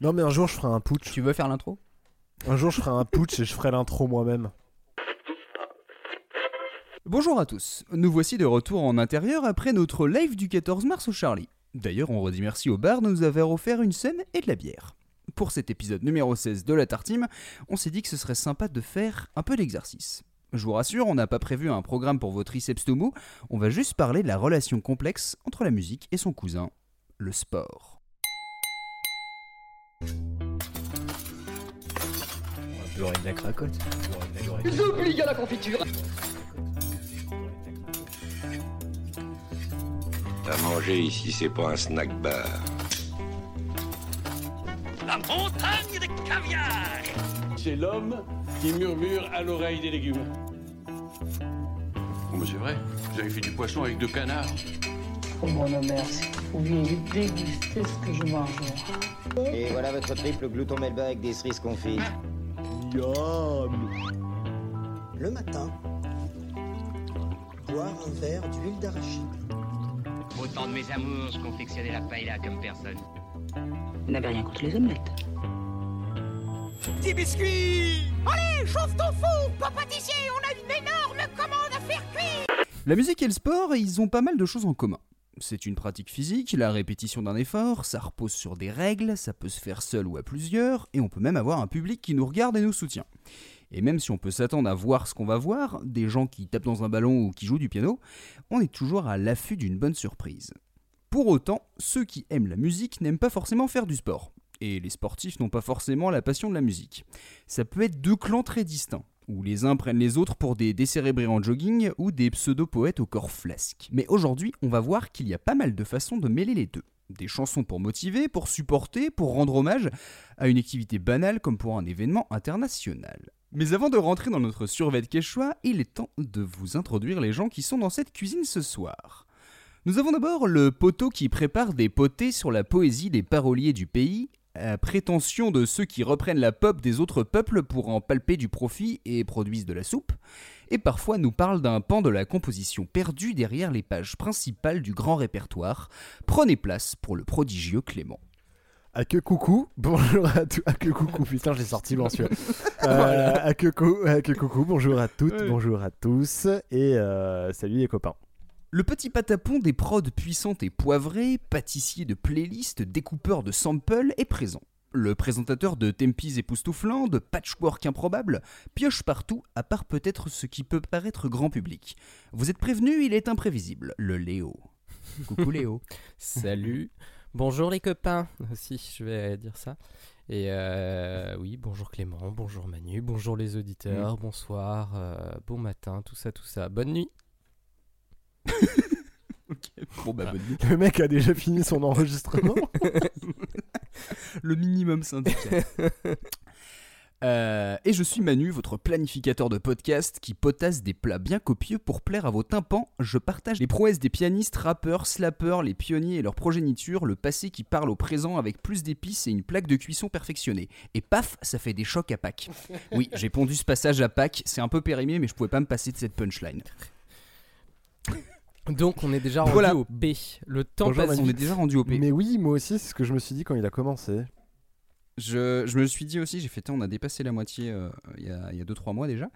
Non, mais un jour, je ferai un putsch. Tu veux faire l'intro? Un jour, je ferai un putsch et je ferai l'intro moi-même. Bonjour à tous, nous voici de retour en intérieur après notre live du 14 mars au Charlie. D'ailleurs, on redit merci au bar de nous avoir offert une scène et de la bière. Pour cet épisode numéro 16 de la Tartime, on s'est dit que ce serait sympa de faire un peu d'exercice. Je vous rassure, on n'a pas prévu un programme pour vos triceps tout mou, on va juste parler de la relation complexe entre la musique et son cousin, le sport. De la cracotte. J'oublie à la confiture À manger ici, c'est pas un snack bar. La montagne de caviar C'est l'homme qui murmure à l'oreille des légumes. Oh, mais c'est vrai, vous avez fait du poisson avec deux canards. Oh mon si vous pouviez déguster ce que je mange. Et voilà votre triple glouton melba avec des cerises confites. Le matin, boire un verre d'huile d'arachide. Autant de mes amours, je confectionnais la paella comme personne. Vous n'avez rien contre les omelettes. Petit biscuit Allez, chauffe ton four, pas pâtissier, on a une énorme commande à faire cuire La musique et le sport, ils ont pas mal de choses en commun. C'est une pratique physique, la répétition d'un effort, ça repose sur des règles, ça peut se faire seul ou à plusieurs, et on peut même avoir un public qui nous regarde et nous soutient. Et même si on peut s'attendre à voir ce qu'on va voir, des gens qui tapent dans un ballon ou qui jouent du piano, on est toujours à l'affût d'une bonne surprise. Pour autant, ceux qui aiment la musique n'aiment pas forcément faire du sport. Et les sportifs n'ont pas forcément la passion de la musique. Ça peut être deux clans très distincts, où les uns prennent les autres pour des décérébrés en jogging ou des pseudo-poètes au corps flasque. Mais aujourd'hui, on va voir qu'il y a pas mal de façons de mêler les deux. Des chansons pour motiver, pour supporter, pour rendre hommage à une activité banale comme pour un événement international. Mais avant de rentrer dans notre survêt quechua, il est temps de vous introduire les gens qui sont dans cette cuisine ce soir. Nous avons d'abord le poteau qui prépare des potés sur la poésie des paroliers du pays, prétention de ceux qui reprennent la pop des autres peuples pour en palper du profit et produisent de la soupe, et parfois nous parle d'un pan de la composition perdu derrière les pages principales du grand répertoire. Prenez place pour le prodigieux Clément. À que coucou, bonjour à tous. À que coucou, putain, j'ai sorti mensuel. Euh, à, que cou- à que coucou, bonjour à toutes, bonjour à tous, et euh, salut les copains. Le petit patapon des prods puissantes et poivrées, pâtissier de playlists, découpeur de samples est présent. Le présentateur de Tempis époustouflant, de Patchwork improbable, pioche partout, à part peut-être ce qui peut paraître grand public. Vous êtes prévenu, il est imprévisible, le Léo. Coucou Léo. Salut. Bonjour les copains aussi, je vais dire ça. Et euh, oui, bonjour Clément, bonjour Manu, bonjour les auditeurs, bonsoir, euh, bon matin, tout ça, tout ça. Bonne nuit. Bon bah. Le mec a déjà fini son enregistrement. Le minimum syndical. Euh, et je suis Manu, votre planificateur de podcast qui potasse des plats bien copieux pour plaire à vos tympans. Je partage les prouesses des pianistes, rappeurs, slappers, les pionniers et leur progéniture, le passé qui parle au présent avec plus d'épices et une plaque de cuisson perfectionnée. Et paf, ça fait des chocs à Pâques. Oui, j'ai pondu ce passage à Pâques, c'est un peu périmé, mais je pouvais pas me passer de cette punchline. Donc on est déjà rendu Voilà. au P. Le temps Bonjour, passe On est déjà rendu au P. Mais oui, moi aussi, c'est ce que je me suis dit quand il a commencé. Je, je me suis dit aussi, j'ai fait, on a dépassé la moitié euh, il y a 2-3 mois déjà.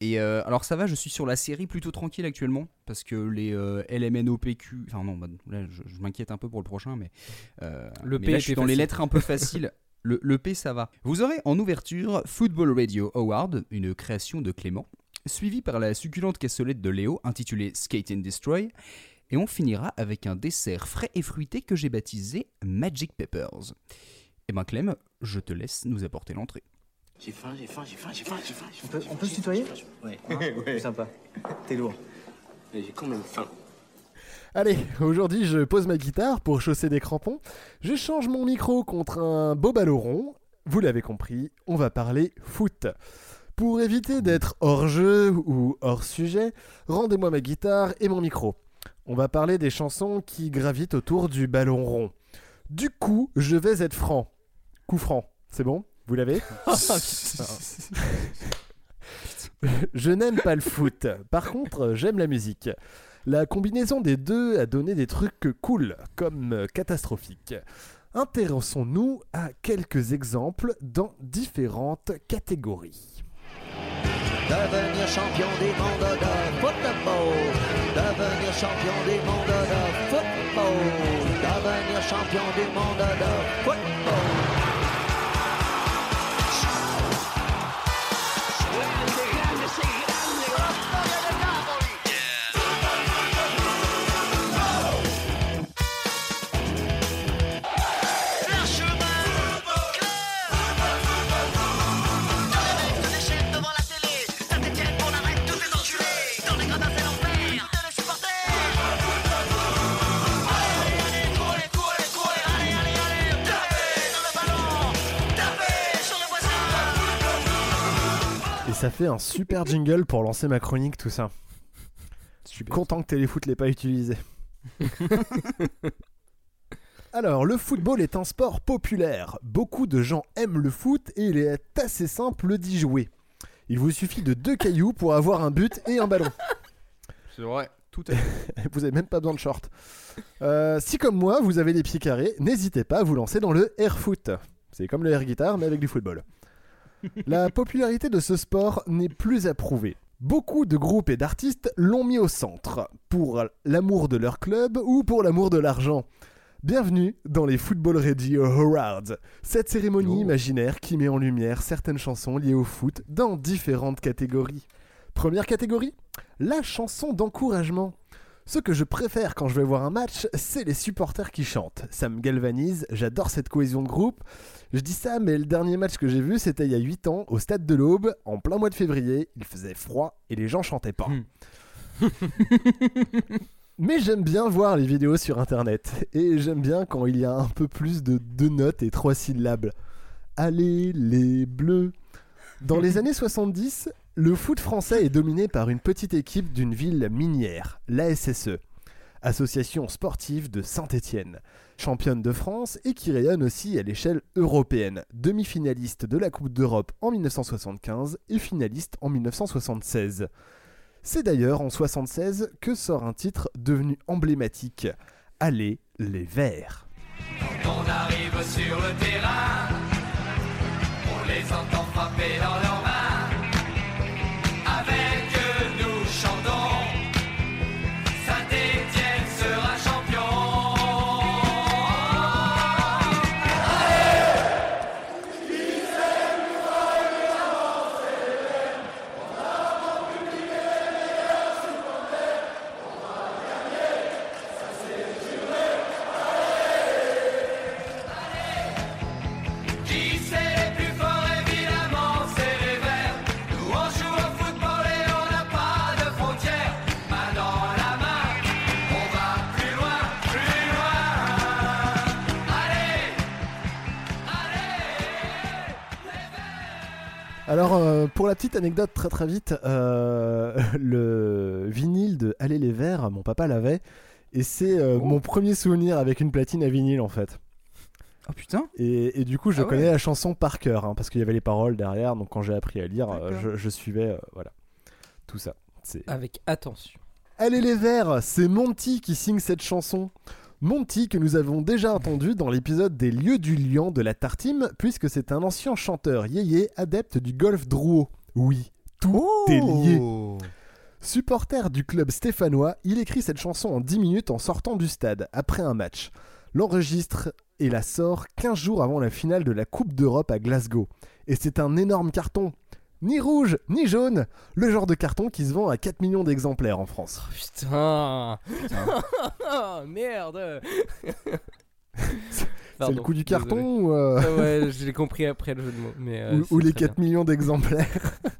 Et euh, alors ça va, je suis sur la série plutôt tranquille actuellement, parce que les euh, LMNOPQ, enfin non, bah, là je, je m'inquiète un peu pour le prochain, mais, euh, Le mais P là, je suis dans les lettres un peu faciles. Le, le P ça va. Vous aurez en ouverture Football Radio Award, une création de Clément, suivi par la succulente cassolette de Léo intitulée Skate and Destroy, et on finira avec un dessert frais et fruité que j'ai baptisé Magic Peppers. Eh ben Clem, je te laisse nous apporter l'entrée. J'ai faim, j'ai faim, j'ai faim, j'ai faim, j'ai faim. On peut, on peut se tutoyer Ouais. C'est sympa. T'es lourd. Mais j'ai quand même faim. Allez, aujourd'hui je pose ma guitare pour chausser des crampons. Je change mon micro contre un beau ballon rond. Vous l'avez compris, on va parler foot. Pour éviter d'être hors jeu ou hors sujet, rendez-moi ma guitare et mon micro. On va parler des chansons qui gravitent autour du ballon rond. Du coup, je vais être franc. Coup franc, c'est bon? Vous l'avez? Je n'aime pas le foot. Par contre, j'aime la musique. La combinaison des deux a donné des trucs cool, comme catastrophiques. Intéressons-nous à quelques exemples dans différentes catégories. Devenir champion des mondes de football. Devenir champion des mondes de football. Devenir champion des mondes de football. Ça fait un super jingle pour lancer ma chronique, tout ça. Je suis content que Téléfoot l'ait pas utilisé. Alors, le football est un sport populaire. Beaucoup de gens aiment le foot et il est assez simple d'y jouer. Il vous suffit de deux cailloux pour avoir un but et un ballon. C'est vrai, tout à fait. vous avez même pas besoin de short. Euh, si comme moi, vous avez les pieds carrés, n'hésitez pas à vous lancer dans le air foot. C'est comme le air guitar mais avec du football. La popularité de ce sport n'est plus à prouver. Beaucoup de groupes et d'artistes l'ont mis au centre, pour l'amour de leur club ou pour l'amour de l'argent. Bienvenue dans les Football Radio Awards, cette cérémonie imaginaire qui met en lumière certaines chansons liées au foot dans différentes catégories. Première catégorie, la chanson d'encouragement. Ce que je préfère quand je vais voir un match, c'est les supporters qui chantent. Ça me galvanise, j'adore cette cohésion de groupe. Je dis ça, mais le dernier match que j'ai vu, c'était il y a 8 ans, au stade de l'Aube, en plein mois de février. Il faisait froid et les gens chantaient pas. mais j'aime bien voir les vidéos sur internet. Et j'aime bien quand il y a un peu plus de deux notes et trois syllabes. Allez les bleus Dans les années 70, le foot français est dominé par une petite équipe d'une ville minière, l'ASSE, Association sportive de Saint-Étienne, championne de France et qui rayonne aussi à l'échelle européenne, demi-finaliste de la Coupe d'Europe en 1975 et finaliste en 1976. C'est d'ailleurs en 76 que sort un titre devenu emblématique, Allez les Verts. On arrive sur le terrain, on les entend frapper dans la petite anecdote très très vite, euh, le vinyle de Aller les Verts, mon papa l'avait, et c'est euh, mon premier souvenir avec une platine à vinyle en fait. Oh putain Et, et du coup, je Ah ouais. connais la chanson par cœur, hein, parce qu'il y avait les paroles derrière, donc quand j'ai appris à lire, euh, je, je suivais, euh, voilà, tout ça. C'est... Avec attention. Allez les Verts, c'est Monty qui signe cette chanson. Monty que nous avons déjà entendu dans l'épisode des lieux du lion de la Tartime, puisque c'est un ancien chanteur yéyé adepte du golf drouot. Oui, tout est lié. Supporter du club stéphanois, il écrit cette chanson en 10 minutes en sortant du stade, après un match. L'enregistre et la sort 15 jours avant la finale de la Coupe d'Europe à Glasgow. Et c'est un énorme carton. Ni rouge, ni jaune. Le genre de carton qui se vend à 4 millions d'exemplaires en France. Putain. Merde. C'est le coup du carton ou, euh, Ah ouais, je l'ai compris après le jeu de mots. Mais, euh, ou- les très 4 millions d'exemplaires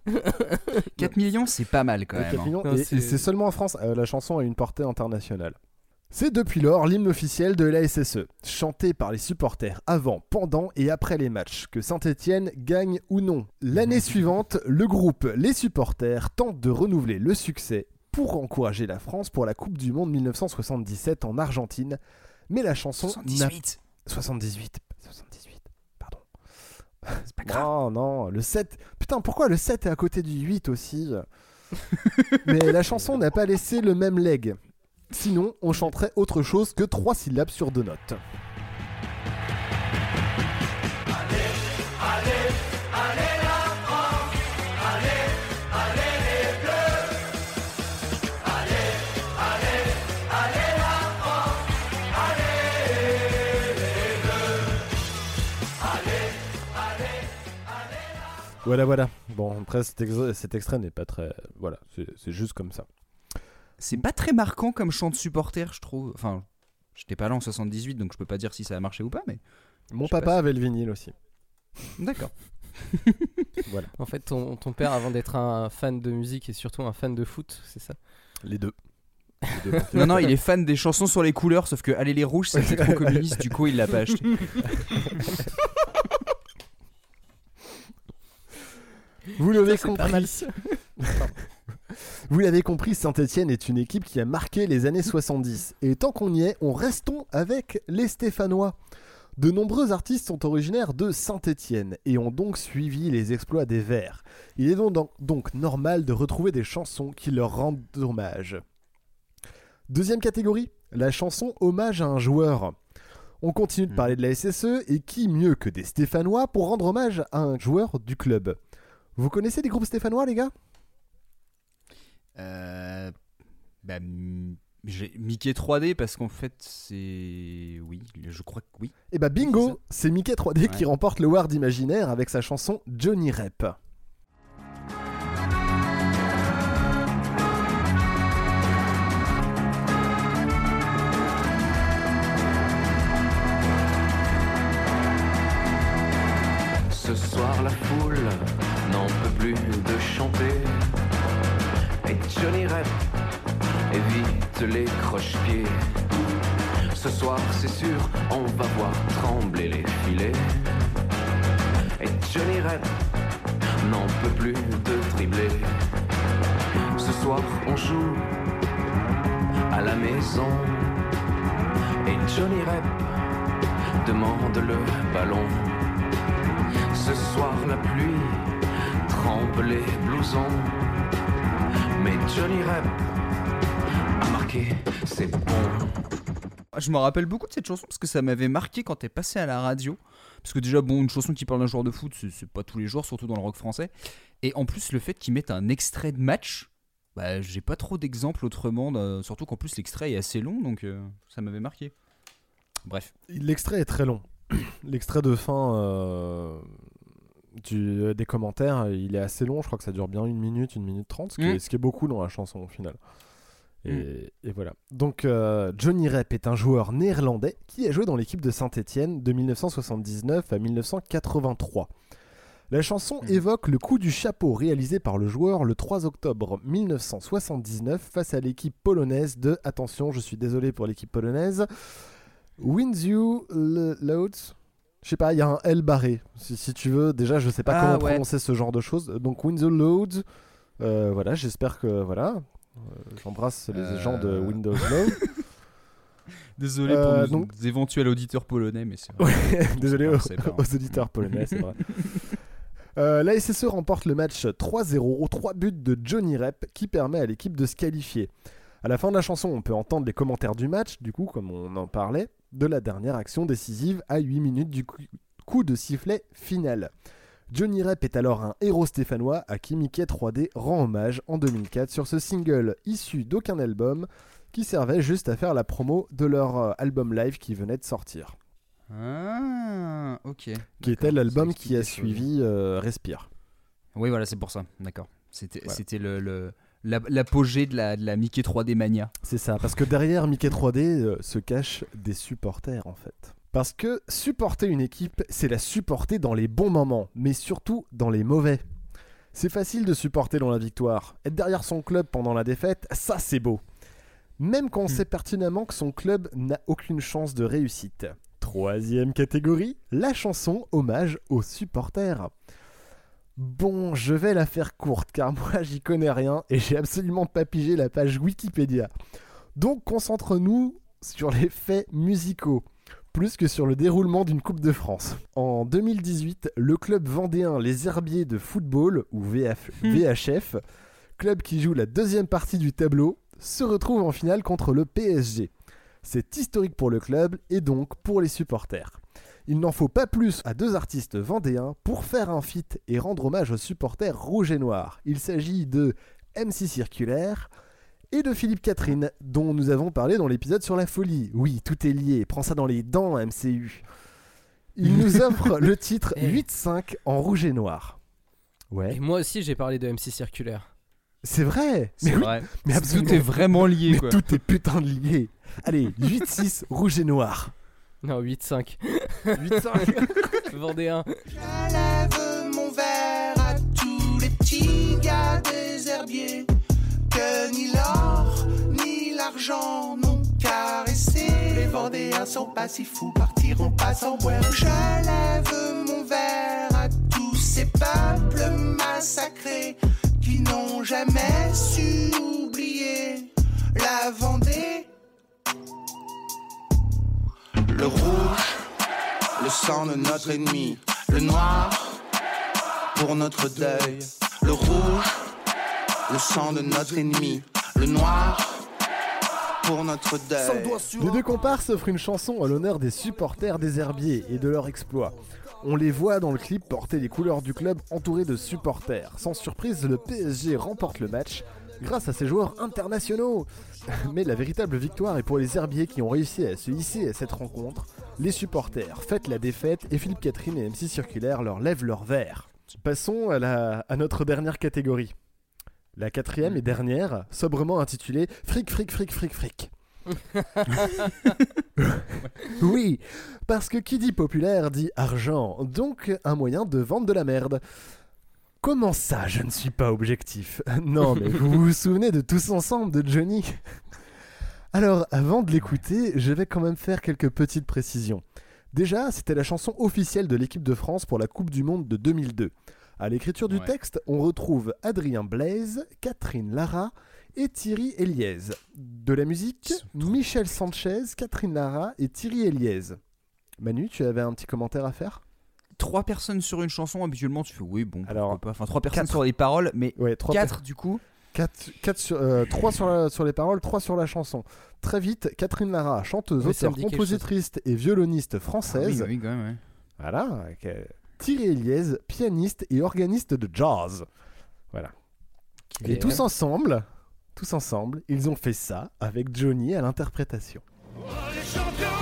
4 millions, c'est pas mal quand même. 4 hein. millions, Non, et- c'est- seulement en France. Euh, la chanson a une portée internationale. C'est depuis lors l'hymne officiel de la SSE, chanté par les supporters avant, pendant et après les matchs, que Saint-Étienne gagne ou non. L'année suivante, le groupe Les Supporters tente de renouveler le succès pour encourager la France pour la Coupe du Monde 1977 en Argentine, mais la chanson n'a- 78 78 78 pardon. C'est pas grave. Non non le 7 putain pourquoi le 7 est à côté du 8 aussi? Mais la chanson n'a pas laissé le même leg. Sinon on chanterait autre chose que trois syllabes sur deux notes Voilà, voilà. Bon, après, cet, ex- cet extrait n'est pas très. Voilà, c'est juste comme ça. C'est pas très marquant comme chant de supporter, je trouve. Enfin, j'étais pas là en 78, donc je peux pas dire si ça a marché ou pas, mais. Mon papa avait le vinyle aussi. D'accord. Voilà. En fait, ton, ton père, avant d'être un fan de musique et surtout un fan de foot, c'est ça? Les deux. Les deux. Non, non, il est fan des chansons sur les couleurs, sauf que Allez les rouges, c'est trop communiste, du coup, il l'a pas acheté. Vous l'avez compris. Vous l'avez compris, Saint-Etienne est une équipe qui a marqué les années 70. Et tant qu'on y est, on restons avec les Stéphanois. De nombreux artistes sont originaires de Saint-Étienne et ont donc suivi les exploits des Verts. Il est donc, donc normal de retrouver des chansons qui leur rendent hommage. Deuxième catégorie, la chanson hommage à un joueur. On continue de parler de la SSE et qui mieux que des Stéphanois pour rendre hommage à un joueur du club? Vous connaissez des groupes stéphanois les gars? Euh, bah, j'ai Mickey 3D parce qu'en fait, c'est. Oui, je crois que oui. Eh bah bingo, c'est Mickey 3D qui remporte le Ward imaginaire avec sa chanson Johnny Rep. Ce soir la foule Et Johnny Rep évite les croche-pieds. Ce soir c'est sûr on va voir trembler les filets. Et Johnny Rep n'en peut plus de dribbler Ce soir on joue à la maison. Et Johnny Rep demande le ballon. Ce soir la pluie trempe les blousons Mais Johnny Rep a marqué, c'est bon Ah, Je me rappelle beaucoup de cette chanson parce que ça m'avait marqué quand elle passait à la radio. Parce que déjà, bon, une chanson qui parle d'un joueur de foot, c'est- pas tous les jours, surtout dans le rock français. Et en plus, le fait qu'ils mettent un extrait de match, bah, j'ai pas trop d'exemples autrement, d'un- surtout qu'en plus l'extrait est assez long, donc euh, ça m'avait marqué. Bref. L'extrait est très long. L'extrait de fin euh, du- des commentaires, il est assez long. Je crois que ça dure bien une minute, une minute trente, ce, qui est- Mm. ce qui est beaucoup dans la chanson au final. Et, Mm. et voilà. Donc euh, Johnny Rep est un joueur néerlandais qui a joué dans l'équipe de Saint-Étienne de 1979 à 1983. La chanson évoque le coup du chapeau réalisé par le joueur le 3 octobre 1979 face à l'équipe polonaise de, attention, je suis désolé pour l'équipe polonaise, Windsor Loads. Je sais pas, il y a un L barré. Si, si tu veux, déjà, je sais pas Ah, comment ouais. prononcer ce genre de choses. Donc Windsor Loads. euh, voilà, j'espère que voilà. Euh, J'embrasse les Euh. gens de Windows Load. Désolé Euh, pour nos donc- éventuels auditeurs polonais, mais c'est vrai. désolé aux, pas, hein. aux auditeurs polonais, c'est vrai. Euh, la SSE remporte le match 3-0 aux 3 buts de Johnny Rep qui permet à l'équipe de se qualifier. À la fin de la chanson, on peut entendre les commentaires du match, du coup, comme on en parlait, de la dernière action décisive à 8 minutes du coup, de sifflet final. Johnny Rep est alors un héros stéphanois à qui Mickey 3D rend hommage en 2004 sur ce single issu d'aucun album qui servait juste à faire la promo de leur euh, album live qui venait de sortir Ah, ok. qui était l'album qui a suivi euh, Respire. Oui, voilà, c'est pour ça. D'accord. C'était Voilà. le, l'apogée de la, de la Mickey 3D mania. C'est ça, parce que derrière Mickey 3D euh, se cachent des supporters en fait. Parce que supporter une équipe, c'est la supporter dans les bons moments, mais surtout dans les mauvais. C'est facile de supporter dans la victoire. Être derrière son club pendant la défaite, ça c'est beau. Même quand on sait pertinemment que son club n'a aucune chance de réussite. Troisième catégorie, la chanson hommage aux supporters. Bon, je vais la faire courte car moi j'y connais rien et j'ai absolument pas pigé la page Wikipédia. Donc concentre-nous sur les faits musicaux, plus que sur le déroulement d'une Coupe de France. En 2018, le club vendéen Les Herbiers de football, ou VF VHF, club qui joue la deuxième partie du tableau, se retrouve en finale contre le PSG. C'est historique pour le club et donc pour les supporters. Il n'en faut pas plus à deux artistes vendéens pour faire un feat et rendre hommage aux supporters rouges et noirs. Il s'agit de MC Circulaire et de Philippe Catherine, dont nous avons parlé dans l'épisode sur la folie. Oui, tout est lié, prends ça dans les dents, MCU. Il nous offre le titre 8-5 en rouge et noir. Ouais. Et moi aussi, j'ai parlé de MC Circulaire. C'est vrai C'est Mais oui, vrai. mais Tout absolument. est vraiment lié, Mais quoi. tout est putain de lié. Allez, 8-6, rouge et noir. Non, 8-5. 8-5. Vendéen. Je lève mon verre à tous les petits gars des herbiers que ni l'or ni l'argent n'ont caressé. Les Vendéens sont pas si fous, partiront pas sans boire. Je lève mon verre à tous ces peuples massacrés qui n'ont jamais Le rouge, le sang de notre ennemi. Le noir, pour notre deuil. Le rouge, le sang de notre ennemi. Le noir, pour notre deuil. Les deux comparses offrent une chanson à l'honneur des supporters des Herbiers et de leur exploit. On les voit dans le clip porter les couleurs du club entourés de supporters. Sans surprise, le PSG remporte le match grâce à ses joueurs internationaux. Mais la véritable victoire est pour les Herbiers qui ont réussi à se hisser à cette rencontre. Les supporters fêtent la défaite et Philippe Catherine et MC Circulaire leur lèvent leur verre. Passons à, la, à notre dernière catégorie. La quatrième et dernière, sobrement intitulée Fric, fric, fric, fric, fric. oui, parce que qui dit populaire dit argent, donc un moyen de vendre de la merde. Comment ça, je ne suis pas objectif? Non, mais vous vous souvenez de Tous Ensemble de Johnny? Alors, avant de l'écouter, je vais quand même faire quelques petites précisions. Déjà, c'était la chanson officielle de l'équipe de France pour la Coupe du Monde de 2002. À l'écriture du Ouais. texte, on retrouve Adrien Blaise, Catherine Lara et Thierry Eliez. De la musique, Michel Sanchez, Catherine Lara et Thierry Eliez. Manu, tu avais un petit commentaire à faire? Trois personnes sur une chanson, habituellement, tu fais oui, bon, Alors, pas. Enfin, trois personnes quatre. sur les paroles, mais Ouais, trois quatre, du coup. 4, sur, euh, 3 sur, la- sur les paroles, 3 sur la chanson. Très vite, Catherine Lara, chanteuse, Oui, auteure, compositrice et violoniste Ah française. oui, oui, quand même, ouais. Voilà. euh, Thierry Eliez, pianiste et organiste de jazz. Voilà. Et tous ensemble, tous ensemble, ils ont fait ça avec Johnny à l'interprétation. Les champions,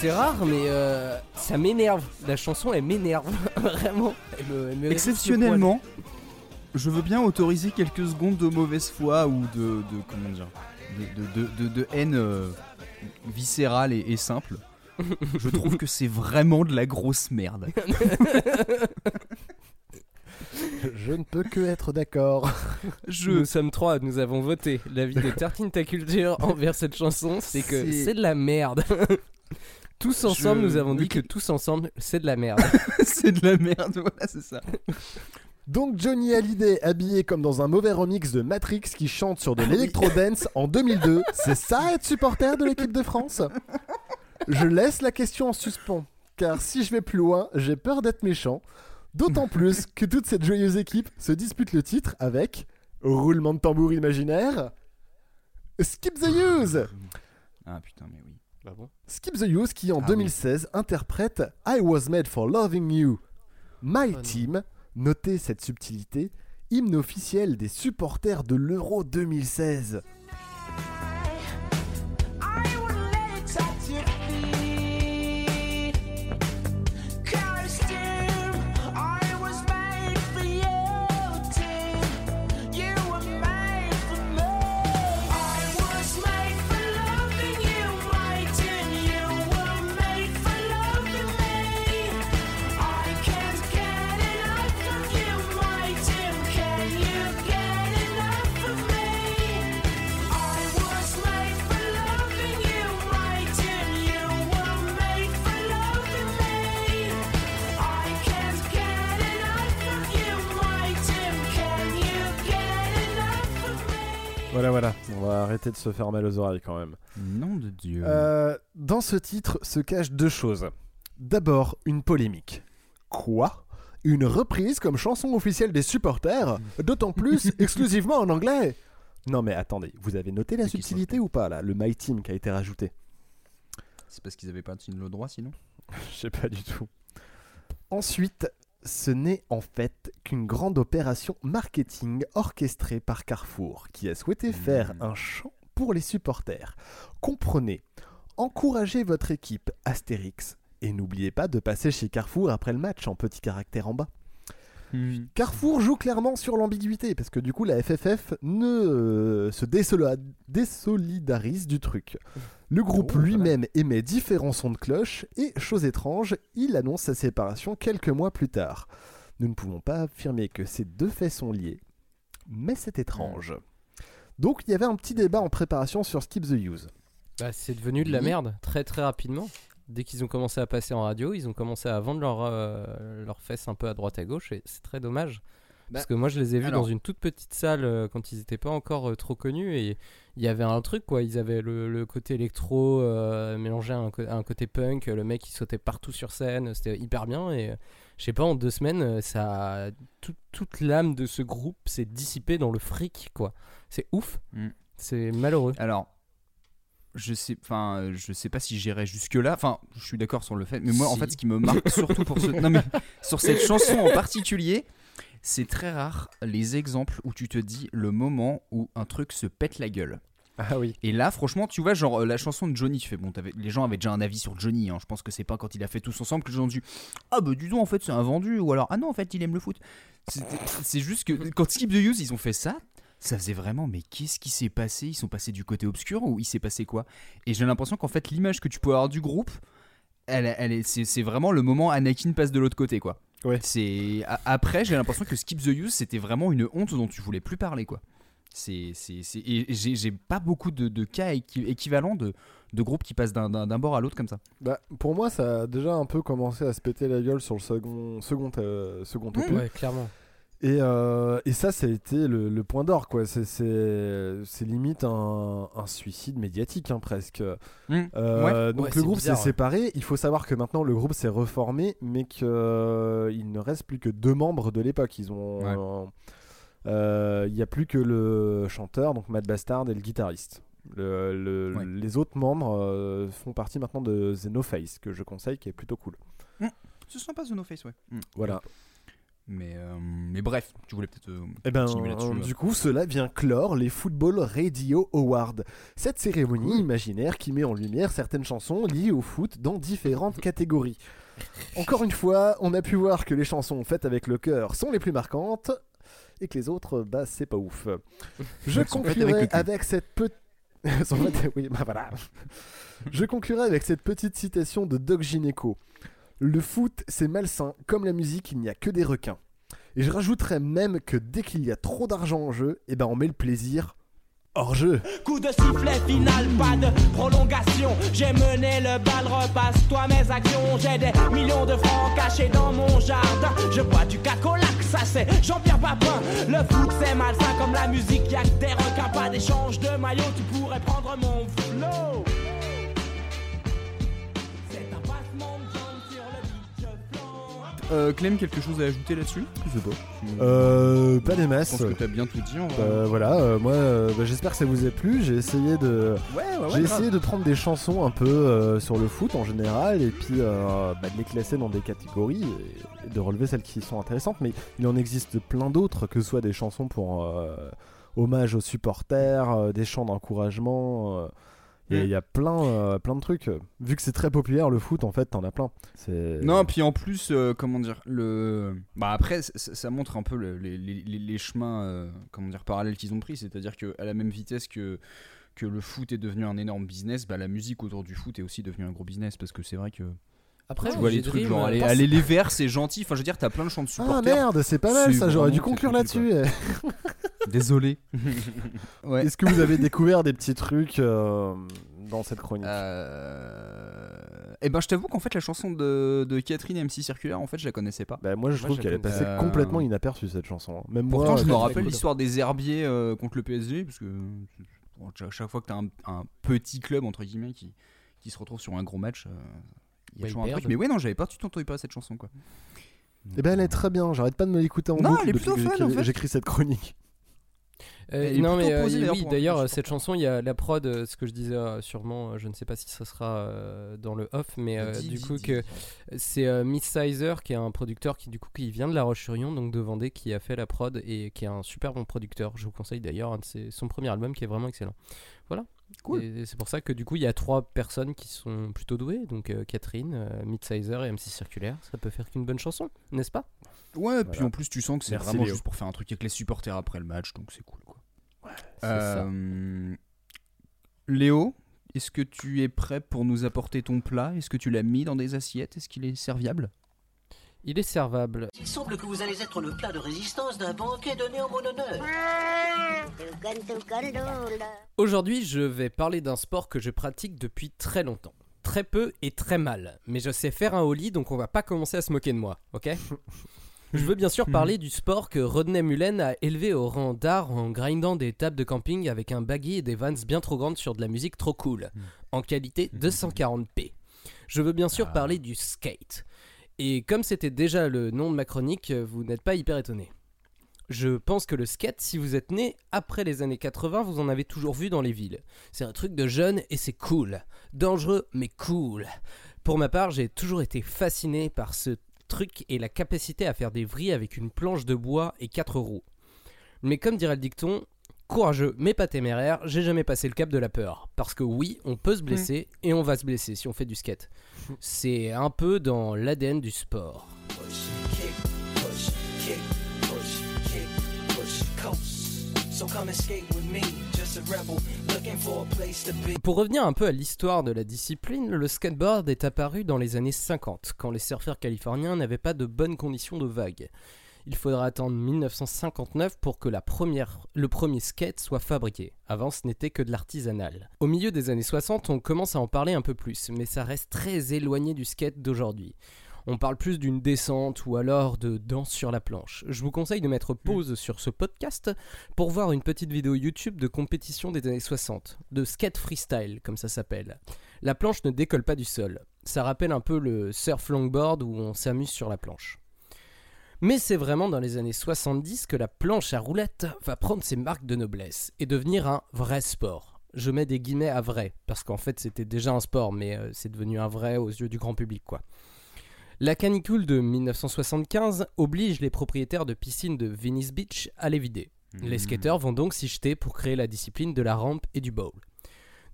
C'est rare, mais euh, ça m'énerve. La chanson, elle m'énerve. Vraiment. Elle me- elle me hérisse le Exceptionnellement, je veux bien autoriser quelques secondes de mauvaise foi ou de, de comment dire, de, de, de- de- de haine euh, viscérale et, et simple. Je trouve que c'est vraiment de la grosse merde. Je ne peux que être d'accord. Je- Nous sommes trois, nous avons voté. L'avis de Tartine ta culture envers cette chanson, c'est que c'est de la merde. Tous ensemble, Je- nous avons dit que tous ensemble, c'est de la merde. c'est de la merde, voilà, c'est ça. Donc Johnny Hallyday habillé comme dans un mauvais remix de Matrix qui chante sur de l'électro-dance en 2002, c'est ça être supporter de l'équipe de France? Je laisse la question en suspens, car si je vais plus loin, j'ai peur d'être méchant, d'autant plus que toute cette joyeuse équipe se dispute le titre avec roulement de tambour imaginaire, Skip the Use Ah putain, mais oui. Bah bon. Skip the Use qui en Ah oui. 2016 interprète I Was Made for Loving You. My Oh. Team, notez cette subtilité, hymne officiel des supporters de l'Euro 2016. Voilà, voilà, on va arrêter de se faire mal aux oreilles quand même. Nom de Dieu. Euh, dans ce titre se cachent deux choses. D'abord, une polémique. Quoi? Une reprise comme chanson officielle des supporters D'autant plus exclusivement en anglais Non mais attendez, vous avez noté la subtilité ou pas là Le My Team qui a été rajouté? C'est parce qu'ils avaient pas le droit sinon? Je sais pas du tout. Ensuite, ce n'est en fait qu'une grande opération marketing orchestrée par Carrefour, qui a souhaité faire un chant pour les supporters. Comprenez, encouragez votre équipe Astérix, et n'oubliez pas de passer chez Carrefour après le match en petit caractère en bas. Carrefour joue clairement sur l'ambiguïté, parce que du coup la FFF ne euh, se désola- désolidarise du truc. Le groupe lui-même émet différents sons de cloche, et, chose étrange, il annonce sa séparation quelques mois plus tard. Nous ne pouvons pas affirmer que ces deux faits sont liés, mais c'est étrange. Donc il y avait un petit débat en préparation sur Skip the Use. Bah, c'est devenu de la merde très très rapidement. Dès qu'ils ont commencé à passer en radio, ils ont commencé à vendre leurs euh, leurs fesses un peu à droite à gauche et c'est très dommage. Parce Bah, que moi je les ai vus alors- dans une toute petite salle euh, quand ils n'étaient pas encore euh, trop connus et il y avait un truc quoi, ils avaient le, le côté électro mélangé à un, co- à un côté punk, le mec il sautait partout sur scène, c'était hyper bien et je sais pas en deux semaines ça tout- toute l'âme de ce groupe s'est dissipée dans le fric quoi. C'est ouf, Mm. c'est malheureux. Alors, je sais, enfin, euh, je sais pas si j'irai jusque là. Enfin, je suis d'accord sur le fait, mais moi, en fait, ce qui me marque surtout pour ce, non mais sur cette chanson en particulier, c'est très rare les exemples où tu te dis le moment où un truc se pète la gueule. Ah oui. Et là, franchement, tu vois, genre euh, la chanson de Johnny, tu fais bon, les gens avaient déjà un avis sur Johnny. hein. Je pense que c'est pas quand il a fait tous ensemble que les gens ont dit ah bah du donc en fait c'est un vendu ou alors ah non en fait il aime le foot. C'est juste que quand Skip the Use ils ont fait ça, ça faisait vraiment mais qu'est-ce qui s'est passé? Ils sont passés du côté obscur ou il s'est passé quoi? Et j'ai l'impression qu'en fait l'image que tu peux avoir du groupe, elle, elle est, c'est, c'est vraiment le moment Anakin passe de l'autre côté quoi. Ouais. C'est a- après j'ai l'impression que Skip the Use c'était vraiment une honte dont tu voulais plus parler quoi. C'est, c'est, c'est- et j'ai, j'ai pas beaucoup de, de cas équi- équivalents de, de groupes qui passent d'un, d'un- d'un bord à l'autre comme ça. Bah, pour moi, ça a déjà un peu commencé à se péter la gueule sur le second, second, euh, second opus. Ouais, clairement. Et, euh, et ça, ça a été le, le point d'or, quoi. C'est- limite un, un suicide médiatique, hein, presque. Mmh. Euh, Ouais. Donc Ouais, le groupe s'est ouais. séparé. Il faut savoir que maintenant le groupe s'est reformé, mais qu'il ne reste plus que deux membres de l'époque. Ils ont. euh, Il n'y a plus que le chanteur, donc Matt Bastard, et le guitariste. Le- le- Ouais. Les autres membres euh, font partie maintenant de The No Face, que je conseille, qui est plutôt cool. Ce sont pas The No Face, ouais. Voilà. Mais, euh, mais bref, tu voulais peut-être euh, Eh ben, continuer là-dessus. du coup, cela vient clore les Football Radio Awards. Cette cérémonie imaginaire qui met en lumière certaines chansons liées au foot dans différentes catégories. Encore une fois, on a pu voir que les chansons faites avec le cœur sont les plus marquantes et que les autres, bah, c'est pas ouf. Je conclurai avec cette petite. oui, bah voilà. Je conclurai avec cette petite citation de Doc Gineco. Le foot, c'est malsain. Comme la musique, il n'y a que des requins. Et je rajouterais même que dès qu'il y a trop d'argent en jeu, eh ben on met le plaisir hors jeu. Coup de sifflet final, pas de prolongation. J'ai mené le bal, repasse-toi mes actions. J'ai des millions de francs cachés dans mon jardin. Je bois du cacolac, ça c'est Jean-Pierre Papin. Le foot c'est malsain comme la musique, y'a que des requins, pas d'échange de maillot. Tu pourrais prendre mon flow. Euh, Clem, quelque chose à ajouter là-dessus Je sais pas. Euh, pas des Je masses. pense que t'as bien tout dit. en vrai. Euh, voilà, euh, moi euh, bah, j'espère que ça vous a plu. J'ai essayé de, Ouais, ouais, ouais, j'ai essayé de prendre des chansons un peu euh, sur le foot en général et puis euh, bah, de les classer dans des catégories et, de relever celles qui sont intéressantes. Mais il en existe plein d'autres, que ce soit des chansons pour euh, hommage aux supporters, des chants d'encouragement. Et Mm. il y a plein, euh, plein de trucs. Vu que c'est très populaire le foot, en fait, t'en as plein. Non, puis en plus, euh, comment dire, le. Bah après, ça montre un peu le- les, les- les- chemins, euh, comment dire, parallèles qu'ils ont pris. C'est-à-dire qu'à la même vitesse que que le foot est devenu un énorme business, bah la musique autour du foot est aussi devenue un gros business parce que c'est vrai que. Après, tu vois les trucs genre aller, aller les verts c'est gentil enfin je veux dire t'as plein de chants de Ah supporters merde, c'est pas mal ça, j'aurais dû conclure là-dessus. Désolé ouais Est-ce que vous avez découvert des petits trucs euh, dans cette chronique? Et ben je t'avoue qu'en fait la chanson de, de Catherine MC Circulaire en fait je la connaissais pas Bah, moi je trouve qu'elle est passée Euh, complètement inaperçue cette chanson. hein. Même Pourtant, moi, je euh, me quand rappelle l'histoire des herbiers euh, contre le PSG, parce que bon, à chaque fois que tu as un, un petit club, entre guillemets, qui, qui se retrouve sur un gros match, euh, il y a Bah, toujours un truc. Mais ouais, non, j'avais pas du tout entendu parler cette chanson, quoi. Eh ben elle est très bien, j'arrête pas de me l'écouter en Non, boucle elle est depuis plutôt que fun, j'écris- en fait. j'écris cette chronique. Euh, non mais euh, d'ailleurs, oui d'ailleurs cette chanson il y a la prod euh, ce que je disais euh, sûrement je ne sais pas si ça sera euh, dans le off mais Dis, du dis, coup dis. que c'est Miss Sizer qui est un producteur qui du coup qui vient de La Roche-sur-Yon donc de Vendée qui a fait la prod et qui est un super bon producteur. Je vous conseille d'ailleurs son premier album qui est vraiment excellent Cool. et c'est pour ça que du coup il y a trois personnes qui sont plutôt douées donc euh, Catherine euh, Miss Sizer et MC Circulaire ça peut faire qu'une bonne chanson n'est-ce pas? Ouais, puis en plus, tu sens que c'est Merci, vraiment Léo. juste pour faire un truc avec les supporters après le match, donc c'est cool, quoi. c'est ça. Euh, Léo, est-ce que tu es prêt pour nous apporter ton plat? Est-ce que tu l'as mis dans des assiettes? Est-ce qu'il est serviable? Il est servable Il semble que vous allez être le plat de résistance d'un banquet donné en mon honneur. Aujourd'hui, je vais parler d'un sport que je pratique depuis très longtemps. Très peu et très mal. Mais je sais faire un holly, donc on va pas commencer à se moquer de moi, ok Je veux bien sûr parler du sport que Rodney Mullen a élevé au rang d'art en grindant des tables de camping avec un baggy et des vans bien trop grandes sur de la musique trop cool, en qualité 240p. Je veux bien sûr parler du skate. Et comme c'était déjà le nom de ma chronique, vous n'êtes pas hyper étonné. Je pense que le skate, si vous êtes né après les années 80, vous en avez toujours vu dans les villes. C'est un truc de jeune et c'est cool. Dangereux mais cool. Pour ma part, j'ai toujours été fasciné par ce truc et la capacité à faire des vrilles avec une planche de bois et quatre roues. Mais comme dirait le dicton, courageux mais pas téméraire, j'ai jamais passé le cap de la peur. Parce que oui, on peut se blesser et on va se blesser si on fait du skate. C'est un peu dans l'ADN du sport. Pour revenir un peu à l'histoire de la discipline, le skateboard est apparu dans les années 50, quand les surfeurs californiens n'avaient pas de bonnes conditions de vague. Il faudra attendre 1959 pour que la première, le premier skate soit fabriqué. Avant, ce n'était que de l'artisanal. Au milieu des années 60, on commence à en parler un peu plus, mais ça reste très éloigné du skate d'aujourd'hui. On parle plus d'une descente ou alors de danse sur la planche. Je vous conseille de mettre pause sur ce podcast pour voir une petite vidéo YouTube de compétition des années 60, de skate freestyle comme ça s'appelle. La planche ne décolle pas du sol. Ça rappelle un peu le surf longboard où on s'amuse sur la planche. Mais c'est vraiment dans les années 70 que la planche à roulettes va prendre ses marques de noblesse et devenir un vrai sport. Je mets des guillemets à vrai, parce qu'en fait c'était déjà un sport, mais euh, c'est devenu un vrai aux yeux du grand public quoi. La canicule de 1975 oblige les propriétaires de piscines de Venice Beach à les vider. Les skateurs vont donc s'y jeter pour créer la discipline de la rampe et du bowl.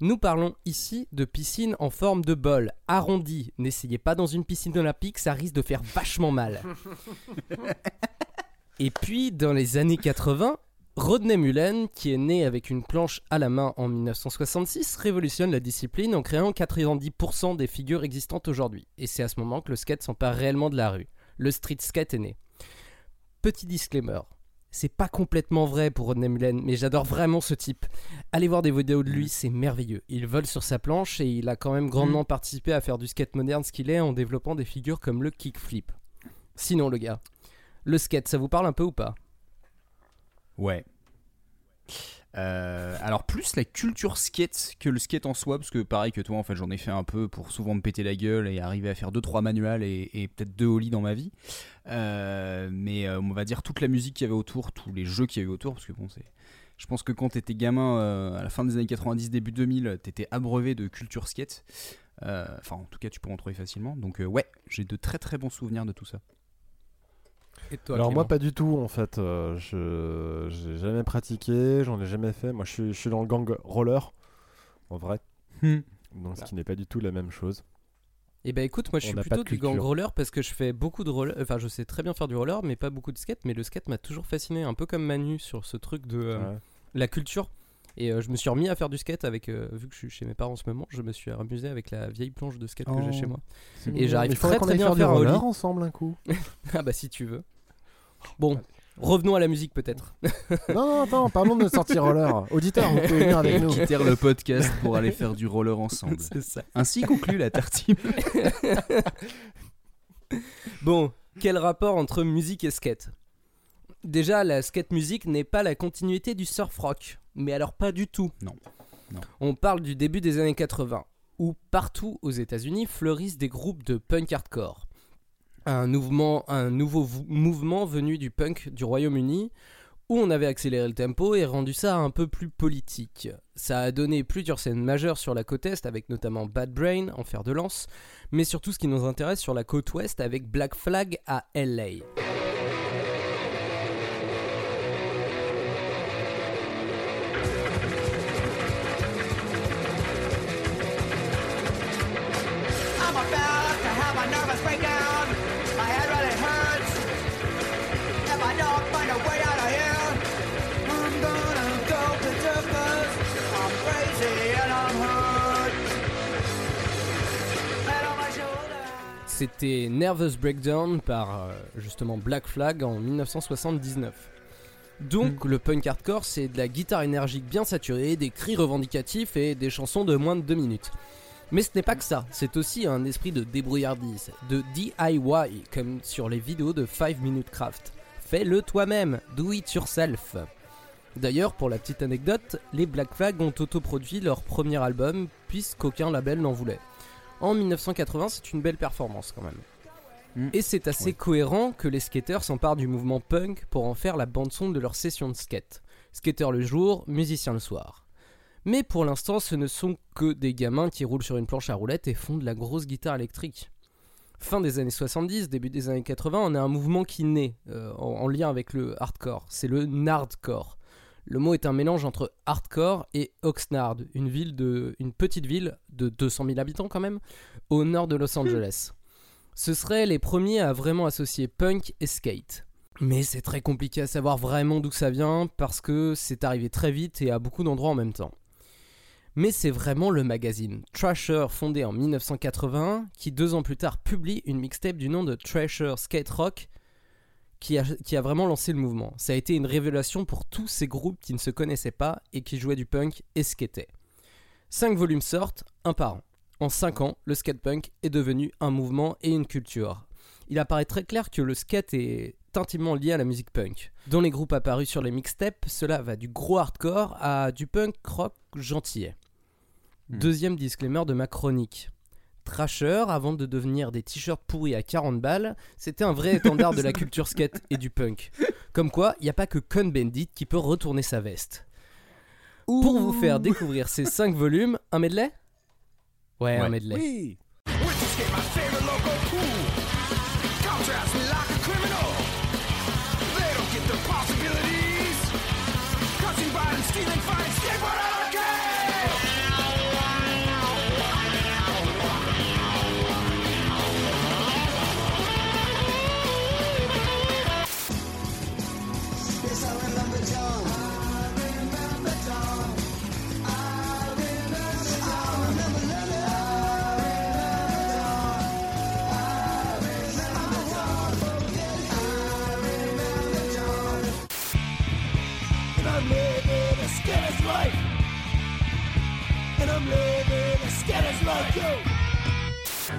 Nous parlons ici de piscines en forme de bol, arrondies. N'essayez pas dans une piscine olympique, ça risque de faire vachement mal. Et puis, dans les années 80, Rodney Mullen, qui est né avec une planche à la main en 1966, révolutionne la discipline en créant 90% des figures existantes aujourd'hui. Et c'est à ce moment que le skate s'empare réellement de la rue. Le street skate est né. Petit disclaimer. C'est pas complètement vrai pour Rodney Mullen, mais j'adore vraiment ce type. Allez voir des vidéos de lui, c'est merveilleux. Il vole sur sa planche et il a quand même grandement participé à faire du skate moderne ce qu'il est en développant des figures comme le kickflip. Sinon, le gars, le skate, ça vous parle un peu ou pas? Ouais. Euh, alors plus la culture skate que le skate en soi, parce que pareil que toi, en fait, j'en ai fait un peu pour souvent me péter la gueule et arriver à faire 2-3 manuals et, et peut-être 2 ollies dans ma vie. Euh, mais euh, on va dire toute la musique qu'il y avait autour, tous les jeux qu'il y avait autour, parce que bon, c'est... Je pense que quand t'étais gamin, à la fin des années 90, début 2000, t'étais abreuvé de culture skate. Enfin, en tout cas, tu peux en trouver facilement. Donc, ouais, j'ai de très très bons souvenirs de tout ça. Et toi, Alors moi pas du tout en fait, euh, je j'ai jamais pratiqué, j'en ai jamais fait. Moi je suis, je suis dans le gang roller en vrai. Hmm. Donc ce qui n'est pas du tout la même chose. Eh ben écoute, moi je On suis pas plutôt de du gang culture. roller parce que je fais beaucoup de roller. Enfin, je sais très bien faire du roller, mais pas beaucoup de skate. Mais le skate m'a toujours fasciné, un peu comme Manu sur ce truc de euh, Ouais. la culture. Et euh, je me suis remis à faire du skate avec, euh, vu que je suis chez mes parents en ce moment, je me suis amusé avec la vieille planche de skate que j'ai Oh, chez moi. c'est Et j'arrive très très bien à du faire un roller ensemble un coup. ah bah si tu veux. Bon, revenons à la musique peut-être. non non attends, parlons de notre sortie roller. Auditeur, vous pouvez venir avec nous. Quitter le podcast pour aller faire du roller ensemble. C'est ça. Ainsi conclut la tartine. Bon, quel rapport entre musique et skate? Déjà, la skate musique n'est pas la continuité du surf rock, mais alors pas du tout. Non. Non. On parle du début des années 80. où partout aux États-Unis fleurissent des groupes de punk hardcore. Un, mouvement, un nouveau mouvement venu du punk du Royaume-Uni où on avait accéléré le tempo et rendu ça un peu plus politique. Ça a donné plusieurs scènes majeures sur la côte est avec notamment Bad Brain en fer de lance, mais surtout ce qui nous intéresse sur la côte ouest avec Black Flag à LA. C'était Nervous Breakdown par euh, justement Black Flag en 1979. Donc le punk hardcore c'est de la guitare énergique bien saturée, des cris revendicatifs et des chansons de moins de 2 minutes. Mais ce n'est pas que ça, c'est aussi un esprit de débrouillardise, de DIY comme sur les vidéos de 5 Minute Craft. Fais-le toi-même, do it yourself. D'ailleurs, pour la petite anecdote, les Black Flag ont autoproduit leur premier album puisqu'aucun label n'en voulait. En 1980, c'est une belle performance quand même. Et c'est assez cohérent que les skaters s'emparent du mouvement punk pour en faire la bande-son de leur session de skate. Skater le jour, musicien le soir. Mais pour l'instant, ce ne sont que des gamins qui roulent sur une planche à roulettes et font de la grosse guitare électrique. Fin des années 70, début des années 80, on a un mouvement qui naît euh, en, en lien avec le hardcore. C'est le nardcore. Le mot est un mélange entre hardcore et Oxnard, une, ville de, une petite ville de 200 000 habitants quand même, au nord de Los Angeles. Ce seraient les premiers à vraiment associer punk et skate. Mais c'est très compliqué à savoir vraiment d'où ça vient parce que c'est arrivé très vite et à beaucoup d'endroits en même temps. Mais c'est vraiment le magazine Trasher fondé en 1981 qui deux ans plus tard publie une mixtape du nom de Trasher Skate Rock qui a, qui a vraiment lancé le mouvement. Ça a été une révélation pour tous ces groupes qui ne se connaissaient pas et qui jouaient du punk et skataient. Cinq volumes sortent, un par an. En 5 ans, le skatepunk est devenu un mouvement et une culture. Il apparaît très clair que le skate est intimement lié à la musique punk. Dans les groupes apparus sur les mixtapes, cela va du gros hardcore à du punk rock gentillet. Deuxième disclaimer de ma chronique. Trasher, avant de devenir des t-shirts pourris à 40 balles, c'était un vrai étendard de la culture skate et du punk. Comme quoi, il n'y a pas que Con Bendit qui peut retourner sa veste. Pour vous faire découvrir ces 5 volumes, un medley? Ouais, un medley. Oui. Living a skitter's life, yo.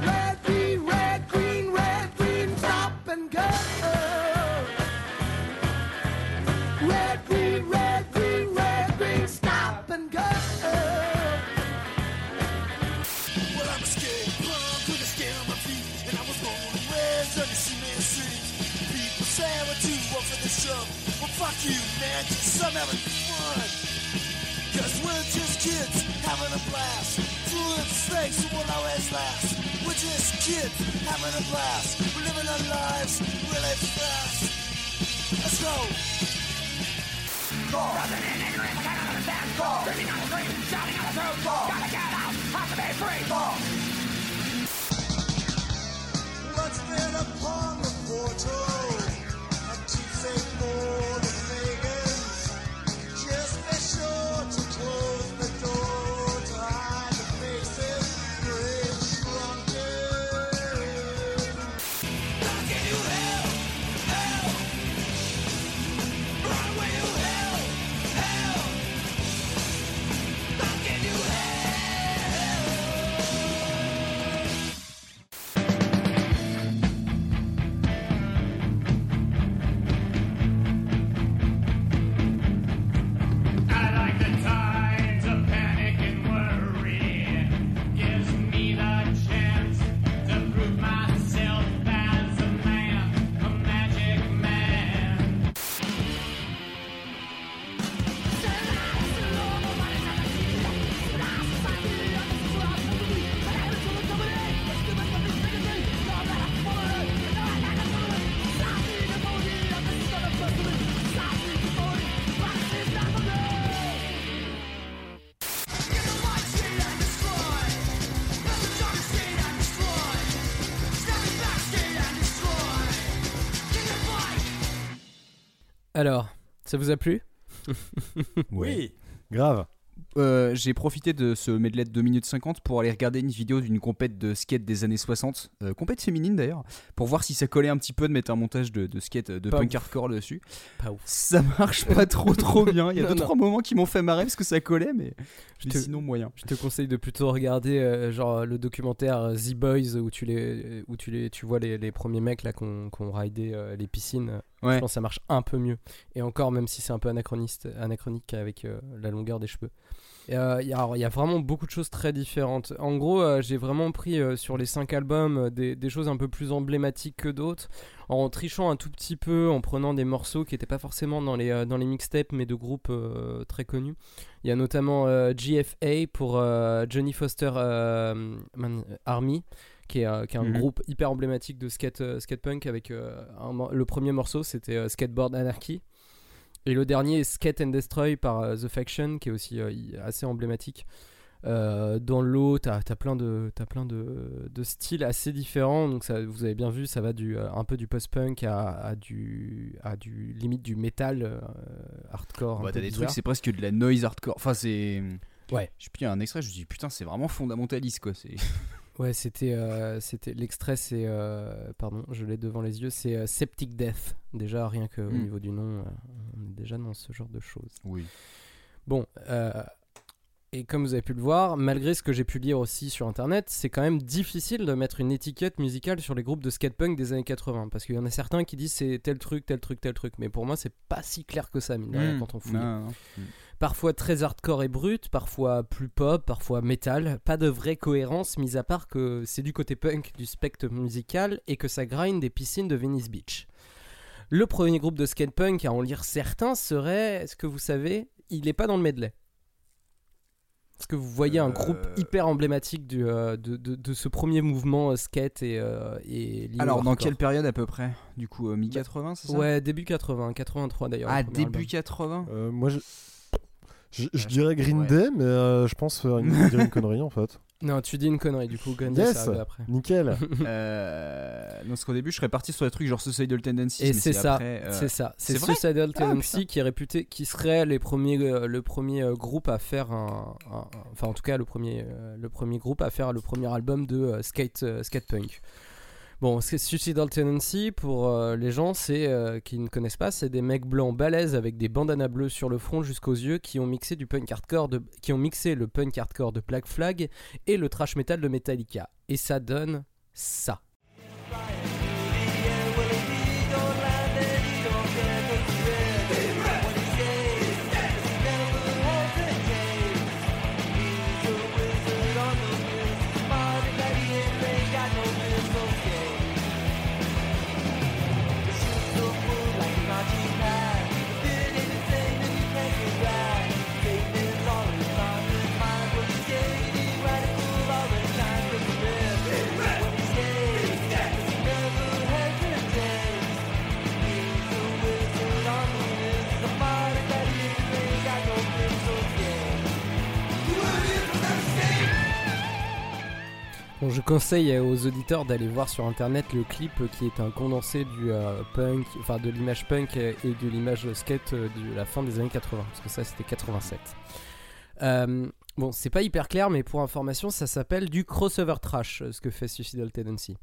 Red, green, red, green, red, green, stop and go. Red, green, red, green, red, green, stop and go. Well, I'm a skate punk with a skate on my feet. And I was born and raised on the cement. People say we're for this show. Well, fuck you, man, just some having fun. Cause we're just kids last. We're just kids having a blast. We're living our lives really fast. Let's go. Doesn't in ignorance, can't understand. Fall. Living on the street, shouting on the road. Fall. Gotta get out, have to be free. Fall. What's been upon the portal? Ça vous a plu? Oui. Grave. Euh, j'ai profité de ce medley de 2 minutes 50 pour aller regarder une vidéo d'une compète de skate des années 60, euh, compète féminine d'ailleurs, pour voir si ça collait un petit peu de mettre un montage de, de skate de Pas punk ouf. hardcore dessus. Pas ouf. Ça marche pas trop trop bien. Il y a Non, deux non. trois moments qui m'ont fait marrer parce que ça collait, mais, Je te- sinon moyen. Je te conseille de plutôt regarder euh, genre le documentaire euh, The Boys où tu les où tu les tu vois les, les premiers mecs là qui ont ont ridé les piscines. Ouais. Je pense que ça marche un peu mieux. Et encore même si c'est un peu anachroniste anachronique avec la longueur des cheveux. Et, euh, il y a- alors, il y a vraiment beaucoup de choses très différentes. En gros, euh, j'ai vraiment pris euh, sur les cinq albums des, des choses un peu plus emblématiques que d'autres, en trichant un tout petit peu, en prenant des morceaux qui n'étaient pas forcément dans les, euh, dans les mixtapes, mais de groupes euh, très connus. Il y a notamment euh, GFA pour Johnny Foster Man- Army, qui est, qui est un Mhm. groupe hyper emblématique de skate, skate punk. Avec, un le premier morceau, c'était Skateboard Anarchy. Et le dernier est Skate and Destroy par euh, The Faction, qui est aussi euh, assez emblématique. Euh, dans l'eau, t'as as plein de, t'as plein de, de styles assez différents. Donc ça, vous avez bien vu, ça va du, un peu du post-punk à, à du, à du limite du métal euh, hardcore. Bah, t'as des trucs, c'est presque de la noise hardcore. Enfin, c'est. Ouais. J'ai pris un extrait, je me suis dit putain, c'est vraiment fondamentaliste quoi. C'est. Ouais, c'était, euh, c'était l'extrait, c'est, euh, pardon, je l'ai devant les yeux, c'est euh, Septic Death. Déjà, rien qu'au Mm. niveau du nom, euh, on est déjà dans ce genre de choses. Oui. Bon, et comme vous avez pu le voir, malgré ce que j'ai pu lire aussi sur internet, c'est quand même difficile de mettre une étiquette musicale sur les groupes de skatepunk des années 80. Parce qu'il y en a certains qui disent c'est tel truc, tel truc, tel truc. Mais pour moi, c'est pas si clair que ça, mine de rien, Mm. quand on fouille. Non, non. Mm. Parfois très hardcore et brut, parfois plus pop, parfois metal. Pas de vraie cohérence, mis à part que c'est du côté punk du spectre musical et que ça grind des piscines de Venice Beach. Le premier groupe de skatepunk à en lire certains serait, est-ce que vous savez, il n'est pas dans le medley? Est-ce que vous voyez un groupe Euh. hyper emblématique du, euh, de, de- de ce premier mouvement euh, skate et, euh, et Alors, dans quelle période à peu près? Du coup, euh, mi-80, c'est ça? Ouais, début 80, 83 d'ailleurs. Ah, début album. 80 Euh, moi, je, je, je Ah, dirais Green ouais. Day, mais euh, je pense faire une, dire une connerie en fait. Non, tu dis une connerie, du coup, Green Day, Yes, ça arrive après. nickel. Euh, non, parce qu'au début, je serais parti sur des trucs genre Suicidal Tendencies. Et mais c'est ça, après, euh, c'est ça. C'est Suicidal Ah, Tendency qui est réputé, qui serait les premiers, euh, le premier euh, groupe à faire un, un- un- enfin en tout cas le premier, euh, le premier groupe à faire le premier album de euh, skate, euh, skate punk. Bon, Suicidal Tendency pour euh, les gens, c'est euh, qui ne connaissent pas, c'est des mecs blancs balèzes avec des bandanas bleus sur le front jusqu'aux yeux qui ont mixé du punk hardcore de, qui ont mixé le punk hardcore de Black Flag et le trash metal de Metallica. Et ça donne ça. Bon, je conseille aux auditeurs d'aller voir sur internet le clip qui est un condensé du euh, punk, enfin de l'image punk et de l'image skate euh, de la fin des années 80, parce que ça c'était 87. Euh, bon, c'est pas hyper clair, mais pour information, ça s'appelle du crossover trash, ce que fait Suicidal Tendency.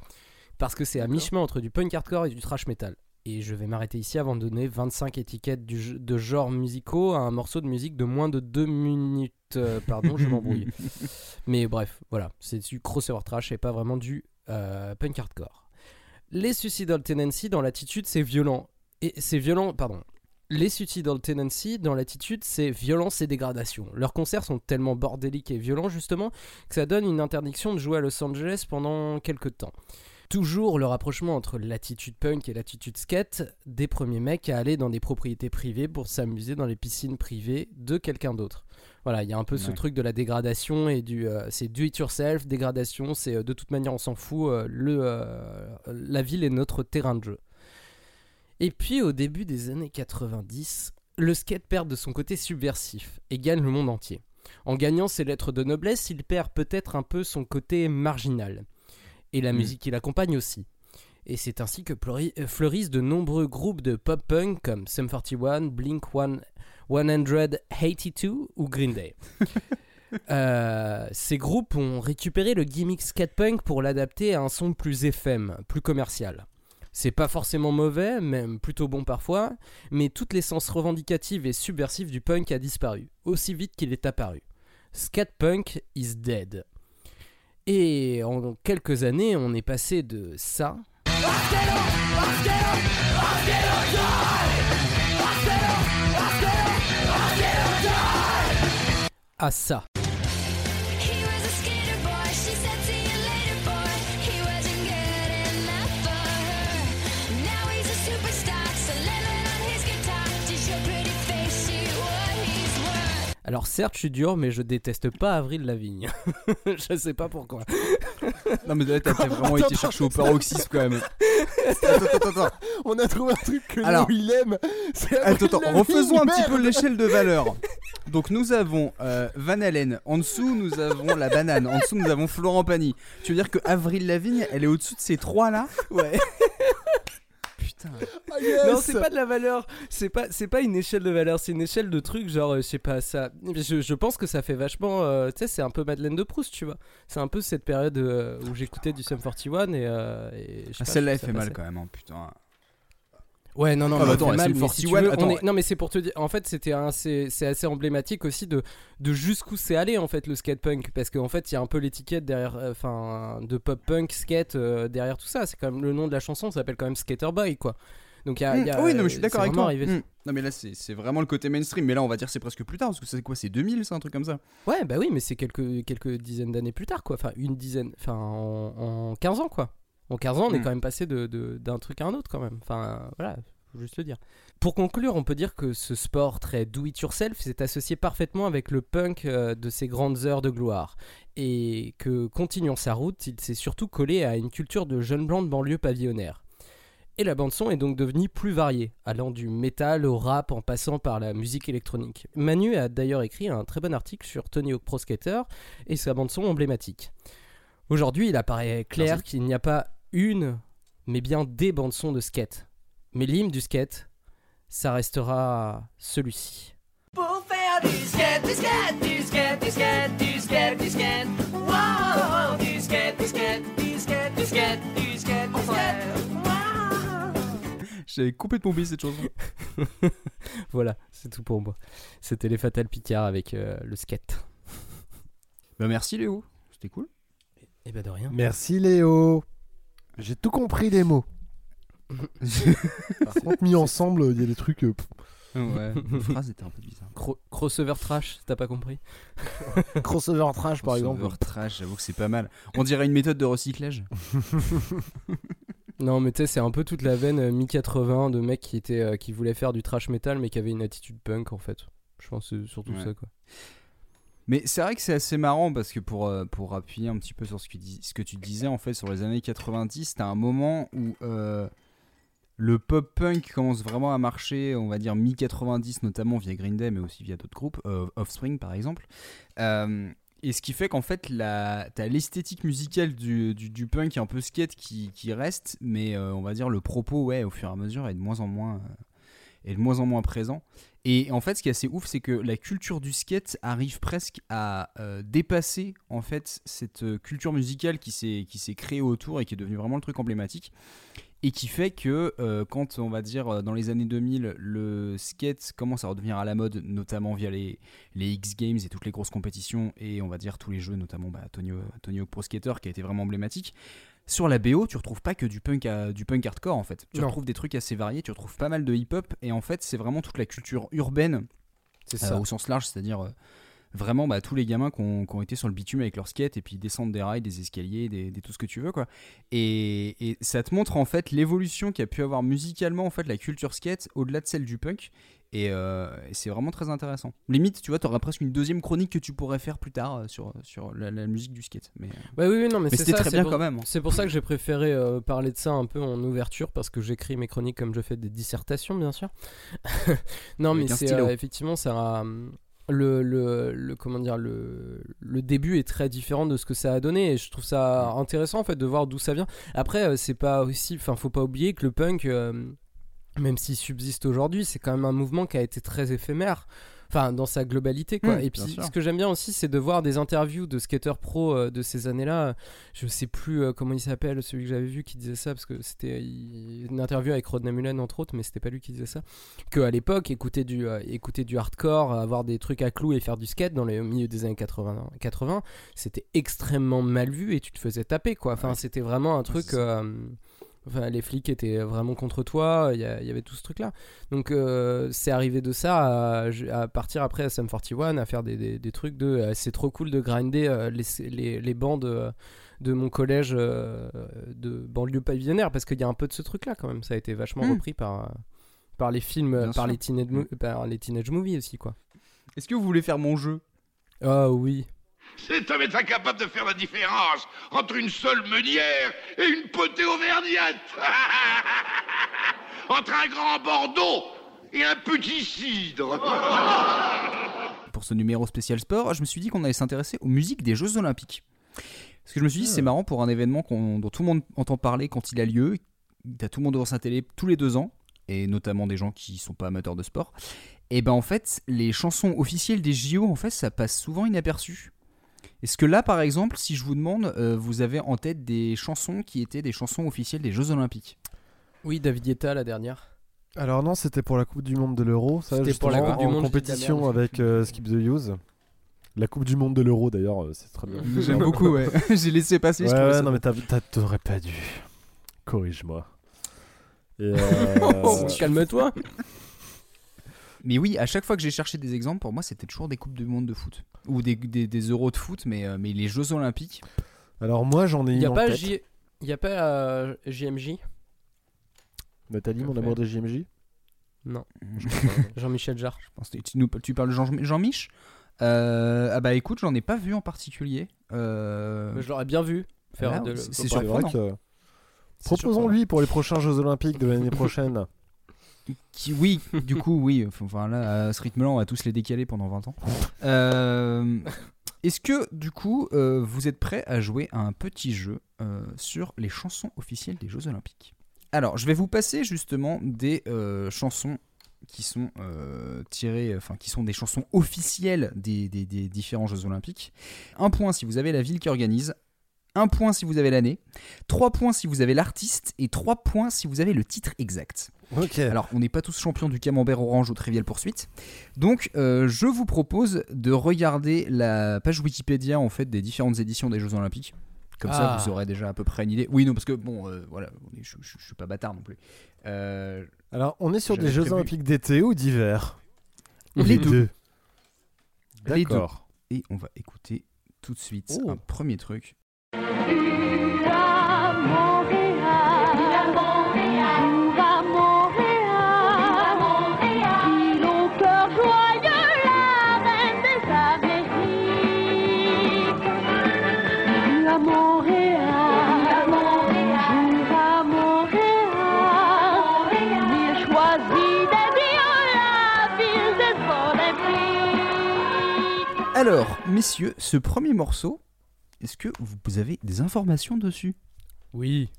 Parce que c'est à mi-chemin entre du punk hardcore et du trash metal. Et je vais m'arrêter ici avant de donner 25 étiquettes du de genres musicaux à un morceau de musique de moins de 2 minutes. Euh, pardon, je m'embrouille. Mais bref, voilà, c'est du crossover trash et pas vraiment du euh, punk hardcore. Les Suicidal Tendency dans l'attitude, c'est violent. Et c'est violent, pardon. Les Suicidal Tendency dans l'attitude, c'est violence et dégradation. Leurs concerts sont tellement bordéliques et violents justement que ça donne une interdiction de jouer à Los Angeles pendant quelques temps. Toujours le rapprochement entre l'attitude punk et l'attitude skate, des premiers mecs à aller dans des propriétés privées pour s'amuser dans les piscines privées de quelqu'un d'autre. Voilà, il y a un peu ce truc de la dégradation et du euh, c'est do it yourself, dégradation, c'est euh, de toute manière on s'en fout, euh, le, la ville est notre terrain de jeu. Et puis au début des années 90, le skate perd de son côté subversif et gagne le monde entier. En gagnant ses lettres de noblesse, il perd peut-être un peu son côté marginal. Et la Mm. musique qui l'accompagne aussi. Et c'est ainsi que euh, fleurissent de nombreux groupes de pop-punk comme Sum 41, Blink 1 182 ou Green Day. Euh, ces groupes ont récupéré le gimmick skatepunk pour l'adapter à un son plus FM, plus commercial. C'est pas forcément mauvais, même plutôt bon parfois, mais toute l'essence revendicative et subversive du punk a disparu, aussi vite qu'il est apparu. Skatepunk is dead. Et en quelques années, on est passé de ça à ça. Alors certes, je suis dur, mais je déteste pas Avril Lavigne. je sais pas pourquoi. Non, mais là, t'as vraiment été chercher au paroxysme quand même. Attends, attends, attends. On a trouvé un truc que Alors- Léo il aime. C'est Attends, attends, refaisons un petit peu l'échelle de valeur. Donc nous avons euh, Van Halen, en dessous nous avons la banane, en dessous nous avons Florent Pagny. Tu veux dire que Avril Lavigne, elle est au-dessus de ces trois là Ouais. Putain. Ah, yes. Non, c'est pas de la valeur. C'est pas, c'est pas une échelle de valeur. C'est une échelle de trucs genre, euh, je sais pas ça. Je, je pense que ça fait vachement. euh, tu sais, c'est un peu Madeleine de Proust, tu vois. C'est un peu cette période euh, où j'écoutais du Sum 41 et. euh, et Ah, Celle-là elle fait mal quand même, hein, putain. Ouais, non, non, Ah, mais bah on attends, fait la mal, Sum mais si tu 41, veux, on attends. est- Non, mais c'est pour te dire. En fait, c'était un, c'est, assez emblématique aussi de, de jusqu'où c'est allé en fait le skatepunk, parce qu'en fait, il y a un peu l'étiquette derrière, euh, enfin, de pop punk, skate euh, derrière tout ça. C'est quand même le nom de la chanson, ça s'appelle quand même Skater Boy, quoi. Donc il y a, il y a- Mmh, oui, non, mais je suis d'accord avec toi. arrivé- Mmh. Non, mais là, c'est c'est vraiment le côté mainstream. Mais là, on va dire c'est presque plus tard. Parce que c'est quoi C'est 2000, c'est un truc comme ça Ouais, bah oui, mais c'est quelques, quelques dizaines d'années plus tard, quoi. Enfin, une dizaine, enfin, en, en 15 ans, quoi. En 15 ans, on est Mm. quand même passé de- de- d'un truc à un autre, quand même. Enfin, voilà, faut juste le dire. Pour conclure, on peut dire que ce sport très do-it-yourself s'est associé parfaitement avec le punk euh, de ses grandes heures de gloire. Et que, continuant sa route, il s'est surtout collé à une culture de jeunes blancs de banlieue pavillonnaire. Et la bande-son est donc devenue plus variée, allant du métal au rap en passant par la musique électronique. Manu a d'ailleurs écrit un très bon article sur Tony Hawk Pro Skater et sa bande-son emblématique. Aujourd'hui, il apparaît clair qu'il n'y a pas une, mais bien des bandes-sons de skate. Mais l'hymne du skate, ça restera celui-ci. Pour faire du skate, du skate, du skate, du skate, du skate, du skate. Wow, du skate, du skate, du skate, du skate, du skate, du skate. J'avais complètement oublié cette chanson. voilà, c'est tout pour moi. C'était les Fatal Picard avec euh, le skate. Bah, merci Léo. C'était cool. Et bah de rien. Merci Léo. J'ai tout compris les mots. Par contre, mis ensemble, il y a des trucs. euh, pff. Ouais, la phrase était un peu bizarre. Cro- crossover trash, t'as pas compris? Crossover trash, par exemple. Crossover trash, j'avoue que c'est pas mal. On dirait une méthode de recyclage? Non, mais tu sais, c'est un peu toute la veine euh, mi-80 de mecs qui, étaient, euh, qui voulaient faire du trash metal mais qui avaient une attitude punk en fait. Je pense que c'est surtout Ouais. ça quoi. Mais c'est vrai que c'est assez marrant parce que pour, euh, pour appuyer un petit peu sur ce que, tu disais, en fait, sur les années 90, t'as un moment où euh, le pop-punk commence vraiment à marcher, on va dire mi-90, notamment via Green Day, mais aussi via d'autres groupes, euh, Offspring par exemple. Et ce qui fait qu'en fait, t'as l'esthétique musicale du, du, punk un peu skate qui, qui reste, mais on va dire le propos, ouais, au fur et à mesure, est de moins en moins, est de moins, en moins présent. Et en fait, ce qui est assez ouf, c'est que la culture du skate arrive presque à euh, dépasser en fait cette euh, culture musicale qui s'est qui s'est créée autour et qui est devenue vraiment le truc emblématique. Et qui fait que euh, quand on va dire euh, dans les années 2000, le skate commence à redevenir à la mode, notamment via les, les X Games et toutes les grosses compétitions et on va dire tous les jeux, notamment bah, Tony, Tony Hawk Pro Skater qui a été vraiment emblématique. Sur la BO, tu retrouves pas que du punk, à- du punk hardcore en fait. Tu Non. retrouves des trucs assez variés, tu retrouves pas mal de hip-hop et en fait c'est vraiment toute la culture urbaine C'est euh, au sens large, c'est-à-dire euh, vraiment bah, tous les gamins qui ont, été sur le bitume avec leur skate et puis ils descendent des rails, des escaliers, des, des tout ce que tu veux quoi. Et, et ça te montre en fait l'évolution qu'a pu avoir musicalement en fait la culture skate au-delà de celle du punk. Et, euh, et c'est vraiment très intéressant. Limite, tu vois, t'auras presque une deuxième chronique que tu pourrais faire plus tard euh, sur, sur la, la musique du skate. Mais, euh, Ouais, oui, oui, non, mais, c'était très bien pour- quand même. hein. C'est pour ça que j'ai préféré euh, parler de ça un peu en ouverture parce que j'écris mes chroniques comme je fais des dissertations, bien sûr. non, Avec mais c'est euh, effectivement ça. Le, le, le- comment dire le, le début est très différent de ce que ça a donné et je trouve ça intéressant en fait de voir d'où ça vient. Après euh, c'est pas aussi enfin faut pas oublier que le punk euh, même s'il subsiste aujourd'hui c'est quand même un mouvement qui a été très éphémère enfin dans sa globalité quoi. Mm, et puis ce que j'aime bien aussi c'est de voir des interviews de skateurs pro euh, de ces années là je sais plus euh, comment il s'appelle celui que j'avais vu qui disait ça parce que c'était une interview avec Rodney Mullen entre autres mais c'était pas lui qui disait ça. Que à l'époque écouter du euh, écouter du hardcore avoir des trucs à clous et faire du skate dans le milieu des années 80 80 c'était extrêmement mal vu et tu te faisais taper quoi. Enfin c'était vraiment un truc Enfin, les flics étaient vraiment contre toi, il y, avait tout ce truc là. Donc, euh, c'est arrivé de ça à, à partir après à Sum 41 à faire des, des- des trucs de euh, c'est trop cool de grinder euh, les, les, les bandes euh, de mon collège euh, de banlieue pavillonnaire parce qu'il y a un peu de ce truc là quand même. Ça a été vachement Mm. repris par, par les films, Bien par sûr. les, teenage mo- par les teenage movies aussi quoi. Est-ce que vous voulez faire mon jeu? Ah oui. Cet homme est incapable de faire la différence entre une seule meunière et une potée auvergnate. entre un grand Bordeaux et un petit cidre. Pour ce numéro spécial sport, je me suis dit qu'on allait s'intéresser aux musiques des Jeux Olympiques. Parce que je me suis dit, c'est marrant pour un événement dont tout le monde entend parler quand il a lieu. T'as tout le monde devant sa télé tous les deux ans, et notamment des gens qui sont pas amateurs de sport. Et ben en fait, les chansons officielles des JO, en fait, ça passe souvent inaperçu. Est-ce que là, par exemple, si je vous demande, euh, vous avez en tête des chansons qui étaient des chansons officielles des Jeux Olympiques? Oui, David Guetta la dernière. Alors non, c'était pour la Coupe du Monde de l'Euro. Ça, C'était pour la Coupe du en Monde, la compétition merde. avec euh, Skip the Use. La Coupe du Monde de l'Euro, d'ailleurs, euh, c'est très bien. J'aime beaucoup, ouais. J'ai laissé passer. je Ouais, ouais, ça non, mais t'aurais pas dû. Corrige-moi. Et, euh, Calme-toi. Mais oui, à chaque fois que j'ai cherché des exemples, pour moi, c'était toujours des Coupes du Monde de foot. Ou des, des, des Euros de foot, mais, euh, mais les Jeux Olympiques. Alors moi, j'en ai Il une y a en pas tête. J... y a pas euh, JMJ Nathalie, mon amour de JMJ Non. Jean-Michel Jarre. Je pense que tu, nous- tu parles de Jean- Jean-Mich? Euh, Ah bah écoute, j'en ai pas vu en particulier. Euh, Mais je l'aurais bien vu faire Ah, de- c'est- surprenant. Proposons-lui pour les prochains Jeux Olympiques de l'année prochaine. Oui, du coup, oui. Enfin là, à ce rythme-là, on va tous les décaler pendant 20 ans. Euh, Est-ce que, du coup, euh, vous êtes prêts à jouer à un petit jeu euh, sur les chansons officielles des Jeux Olympiques? Alors, je vais vous passer justement des chansons qui sont tirées, enfin qui sont des chansons officielles des différents Jeux Olympiques. Un point si vous avez la ville qui organise, un point si vous avez l'année, trois points si vous avez l'artiste et trois points si vous avez le titre exact. Alors, on n'est pas tous champions du camembert orange ou trivial poursuite. Donc, euh, je vous propose de regarder la page Wikipédia en fait des différentes éditions des Jeux Olympiques. Comme ça, Ah. vous aurez déjà à peu près une idée. Oui, non, parce que bon, euh, voilà, je, je- je suis pas bâtard non plus. Euh, Alors, on est sur des Jeux. Olympiques d'été ou d'hiver Les deux. Les deux. D'accord. Et on va écouter tout de suite Oh. un premier truc. Alors, messieurs, ce premier morceau, est-ce que vous avez des informations dessus? Oui.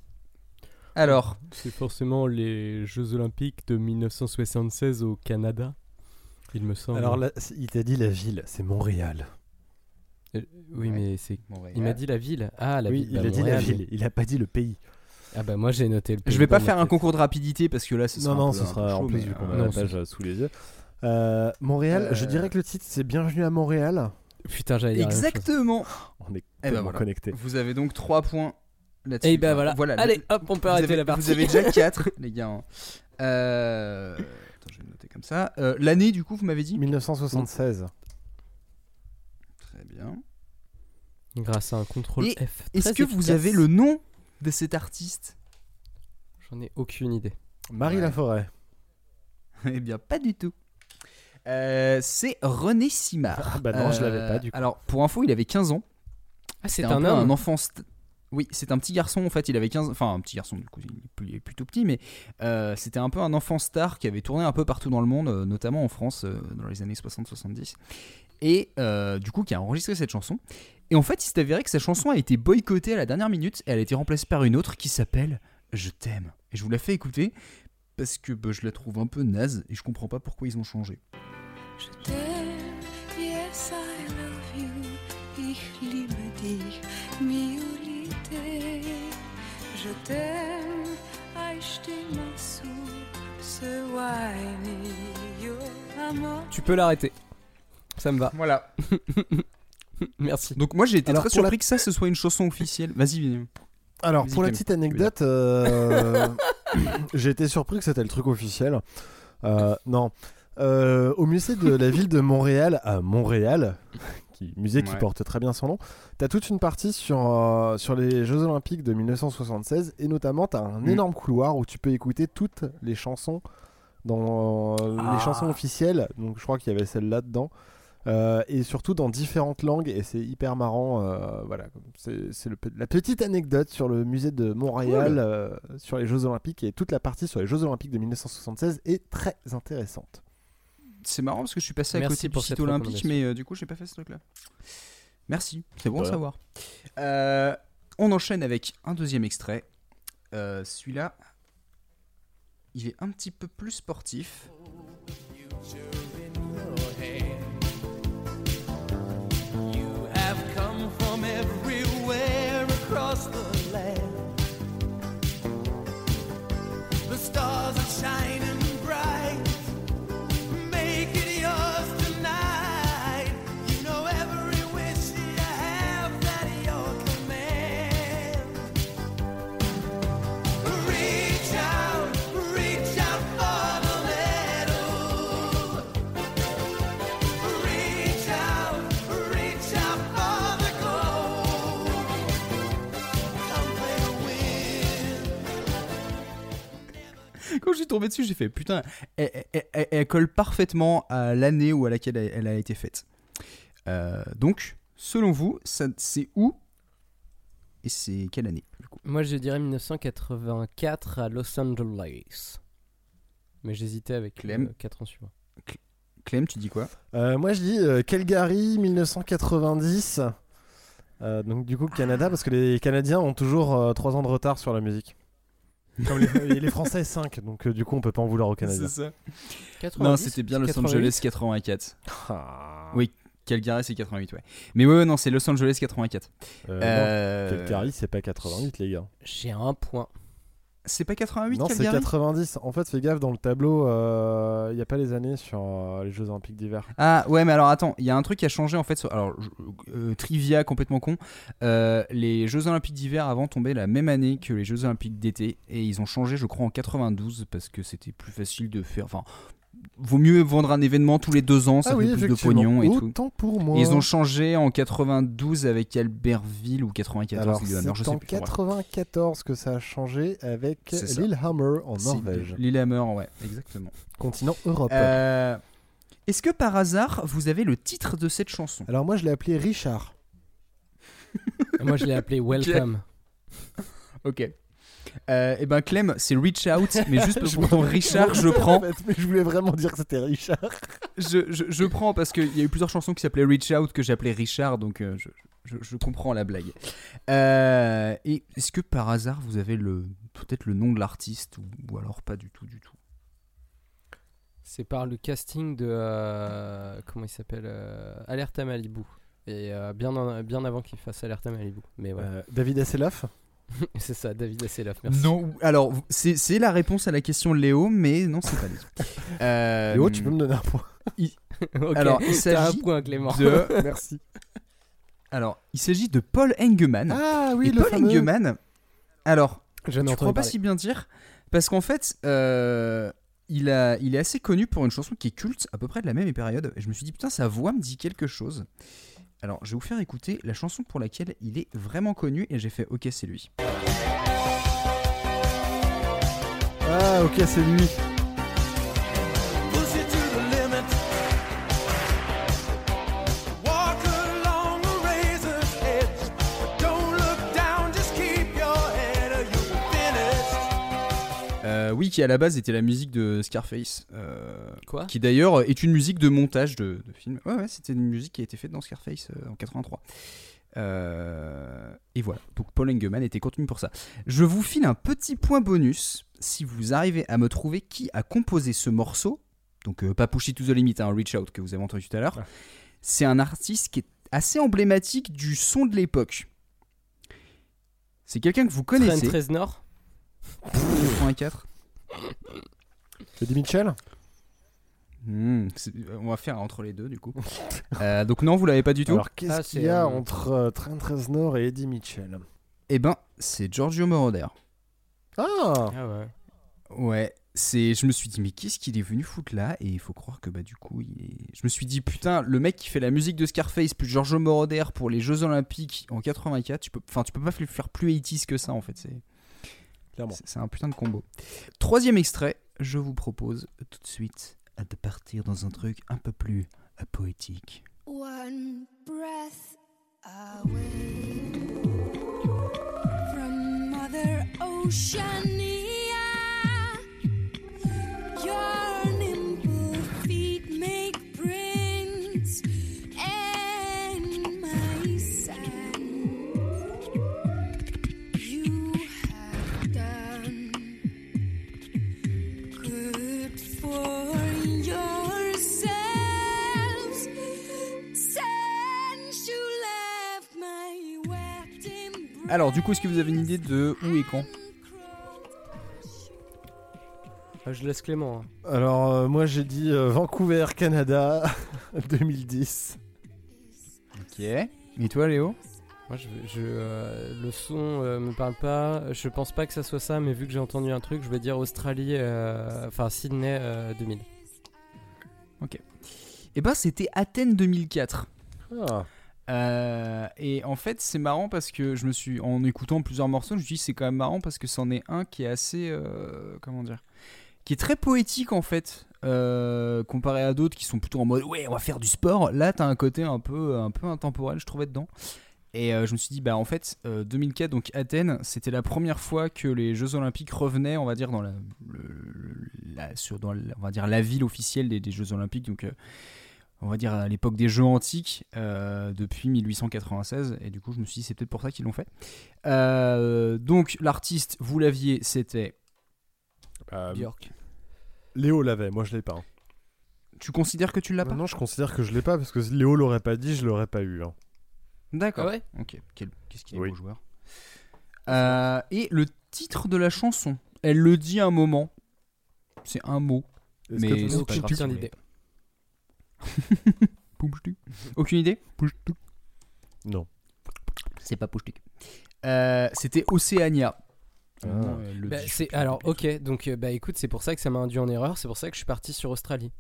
Alors, C'est forcément les Jeux Olympiques de 1976 au Canada, il me semble. Alors, là, il t'a dit la ville, c'est Montréal. Euh, oui, Ouais. mais c'est. Montréal. Il m'a dit la ville. Ah, la oui, ville. il bah, a dit la ville, il a pas dit le pays. Ah bah moi j'ai noté le. je pays vais pas faire un concours de rapidité parce que là, ce sera Non, un non, ce sera en chaud, plus vu qu'on euh, a la page euh, sous les yeux. Euh, Montréal, je Euh, dirais que le titre c'est Bienvenue à Montréal. Putain, j'allais dire. Exactement. On est Eh ben voilà. connectés. Vous avez donc 3 points là-dessus. Et ben voilà. le- Allez, hop, on peut vous arrêter avez, la partie. Vous avez déjà 4, les gars. hein. Euh, Attends, je vais le noter comme ça. Euh, L'année, du coup, vous m'avez dit? 1976. Très bien. Grâce à un contrôle Et F. Est-ce que vous avez le nom de cet artiste? J'en ai aucune idée. Marie Ouais. Laforêt. Eh bien, pas du tout. Euh, c'est René Simard. Ah bah non, je l'avais Euh, pas, du coup. Alors, pour info, il avait 15 ans. Ah, c'est un peu homme. un enfant. st- Oui, c'est un petit garçon en fait, il avait 15 enfin un petit garçon du coup, il est plus- il est plutôt petit mais euh, c'était un peu un enfant star qui avait tourné un peu partout dans le monde, euh, notamment en France euh, dans les années 60-70 et euh, du coup qui a enregistré cette chanson. Et en fait, il s'est avéré que sa chanson a été boycottée à la dernière minute et elle a été remplacée par une autre qui s'appelle Je t'aime. Et je vous la fais écouter parce que bah, je la trouve un peu naze et je comprends pas pourquoi ils ont changé. Je t'aime, yes I love you, ich liebe dich, Miolite. Je t'aime, ce. Tu peux l'arrêter. Ça me va. Voilà. Merci. Donc moi j'ai été Alors, très pour la- surpris que ça ce soit une chanson officielle. Vas-y, Vinny. Alors, pour la petite anecdote, euh, j'ai été surpris que c'était le truc officiel. Euh, non. Euh, au musée de la ville de Montréal, à Montréal, qui, musée qui Ouais. porte très bien son nom, t'as toute une partie sur, sur les Jeux Olympiques de 1976 et notamment t'as un Mm. énorme couloir où tu peux écouter toutes les chansons dans euh, Ah. les chansons officielles. Donc je crois qu'il y avait celle-là dedans. Euh, et surtout dans différentes langues et c'est hyper marrant euh, voilà c'est la petite anecdote sur le musée de Montréal Cool. euh, sur les Jeux Olympiques et toute la partie sur les Jeux Olympiques de 1976 est très intéressante C'est marrant parce que je suis passé à Merci côté du pour site cette olympique, mais euh, du coup j'ai pas fait ce truc-là. Merci, c'est bon à savoir. Euh, on enchaîne avec un deuxième extrait. Euh, Celui-là, il est un petit peu plus sportif. Across the land. The stars are shining je suis tombé dessus, j'ai fait putain, elle, elle- elle- elle colle parfaitement à l'année où à laquelle elle, elle a été faite. Euh, donc, selon vous, c'est où et c'est quelle année du coup? Moi, je dirais 1984 à Los Angeles. Mais j'hésitais avec Clem. 4 ans suivants. Clem, tu dis quoi? Euh, moi je dis euh, Calgary 1990 Euh, donc du coup Canada parce que les Canadiens ont toujours 3 ans de retard sur la musique comme les, les Français 5 donc euh, du coup on peut pas en vouloir aux Canadiens C'est ça. 90, Non, c'était bien Los 88. Angeles 84. Ah. Oui, Calgary c'est 88, ouais. Mais ouais, ouais, non, c'est Los Angeles 84. Euh, Euh, non, Calgary c'est pas 88 les gars J'ai un point. C'est pas 88 non c'est Calgary 90 en fait fais gaffe dans le tableau il y a pas les années sur euh, les Jeux Olympiques d'hiver Ah ouais mais alors attends, il y a un truc qui a changé en fait. sur- Alors euh, trivia complètement con. Euh, les Jeux Olympiques d'hiver avant tombaient la même année que les Jeux Olympiques d'été et ils ont changé je crois en 92 parce que c'était plus facile de faire. Enfin, vaut mieux vendre un événement tous les deux ans, ça ah oui fait plus de pognon et tout. autant pour moi Et ils ont changé en 92 avec Albertville ou 94 alors Lillehammer, je c'est sais en plus. Enfin, bref. 94 que ça a changé avec. Lillehammer en Norvège Lillehammer, ouais, exactement. continent Europe Euh, Est-ce que par hasard vous avez le titre de cette chanson? Alors moi je l'ai appelé Richard moi, je l'ai appelé Welcome. Ok. Euh, et ben Clem, c'est Reach Out, mais juste Je pour ton Richard, je prends. mais je voulais vraiment dire que c'était Richard. Je, je, je prends parce qu'il y a eu plusieurs chansons qui s'appelaient Reach Out que j'appelais Richard, donc euh, je, je, je comprends la blague. Euh, et est-ce que par hasard vous avez le peut-être le nom de l'artiste ou, ou alors pas du tout du tout? C'est par le casting de. euh, comment il s'appelle euh, Alerte à Malibu. Et euh, bien, en- bien avant qu'il fasse Alerte à Malibu. Mais ouais. Euh, David Hasselhoff? c'est ça, David Hasselhoff, merci. Non. Alors c'est c'est la réponse à la question de Léo, mais non c'est pas lui. Euh, Léo, tu peux me donner un point. Ok, Alors il s'agit point, Clément. de Merci. Alors, il s'agit de Paul Engemann. Ah oui, Et le Paul fameux. Engemann, alors, Je entendu crois pas parler. si bien dire, parce qu'en fait, euh, il, a, il est assez connu pour une chanson qui est culte, à peu près de la même période. Et je me suis dit, putain, sa voix me dit quelque chose. Alors, je vais vous faire écouter la chanson pour laquelle il est vraiment connu, et j'ai fait, ok, c'est lui. Ah ok, c'est lui. Qui à la base était la musique de Scarface. euh, Quoi? Qui d'ailleurs est une musique de montage de, de film. Ouais, ouais, c'était une musique qui a été faite dans Scarface euh, en 83. Euh, et voilà, donc Paul Engemann était contenu pour ça. Je vous file un petit point bonus si vous arrivez à me trouver qui a composé ce morceau. Donc pas Push It to the Limit, un Reach Out que vous avez entendu tout à l'heure. C'est un artiste qui est assez emblématique du son de l'époque. C'est quelqu'un que vous connaissez. 13 Nord 84. Eddie Mitchell? Hmm, on va faire entre les deux du coup. Euh, donc non, vous l'avez pas du tout. Alors qu'est-ce qu'il y a entre euh, Trent Reznor et Eddie Mitchell? Eh ben, c'est Giorgio Moroder. Ah Ah ouais. Ouais, c'est. Je me suis dit mais qu'est-ce qu'il est venu foutre là? Et il faut croire que bah du coup, il est- je me suis dit putain, le mec qui fait la musique de Scarface plus Giorgio Moroder pour les Jeux Olympiques en 84, tu peux, enfin tu peux pas faire plus 80 que ça en fait. C'est. Clairement. C'est un putain de combo. Troisième extrait, je vous propose tout de suite de partir dans un truc un peu plus euh, poétique. One breath away from Mother Oceania. Alors du coup, est-ce que vous avez une idée de où et quand Ah, je laisse Clément. hein. Alors euh, moi j'ai dit euh, Vancouver, Canada, 2010. Ok. Et toi, Léo Moi, je, je, euh, le son euh, me parle pas. Je pense pas que ça soit ça, mais vu que j'ai entendu un truc, je vais dire Australie, euh, enfin Sydney euh, 2000. Ok. Et ben c'était Athènes 2004. Ah. Euh, et en fait, c'est marrant parce que je me suis, en écoutant plusieurs morceaux, je me suis dit c'est quand même marrant parce que c'en est un qui est assez, euh, comment dire, qui est très poétique en fait, euh, comparé à d'autres qui sont plutôt en mode ouais on va faire du sport. Là, t'as un côté un peu, un peu intemporel, je trouvais dedans. Et je me suis dit bah en fait euh, 2004 donc Athènes, c'était la première fois que les Jeux Olympiques revenaient, on va dire dans la, sur dans on va dire la ville officielle des, des Jeux Olympiques donc. Euh, on va dire à l'époque des Jeux antiques euh, depuis 1896 et du coup je me suis dit c'est peut-être pour ça qu'ils l'ont fait Euh, donc l'artiste vous l'aviez c'était Björk Léo l'avait, moi je l'ai pas. hein. tu considères que tu l'as pas Non, je considère que je l'ai pas parce que si Léo l'aurait pas dit, je l'aurais pas eu. hein. d'accord Ah ouais? Ok qu'est-ce qu'il est Oui. beau joueur Euh, et le titre de la chanson elle le dit un moment c'est un mot Est-ce mais que tu- c'est pas Aucune grave si putain vous d'idée. Pouche-tuc. Aucune idée Non. C'est pas Pouche-tuc. Euh, C'était Océania. Ah. Le Bah, c'est alors ok donc euh, bah écoute c'est pour ça que ça m'a induit en erreur c'est pour ça que je suis parti sur Australie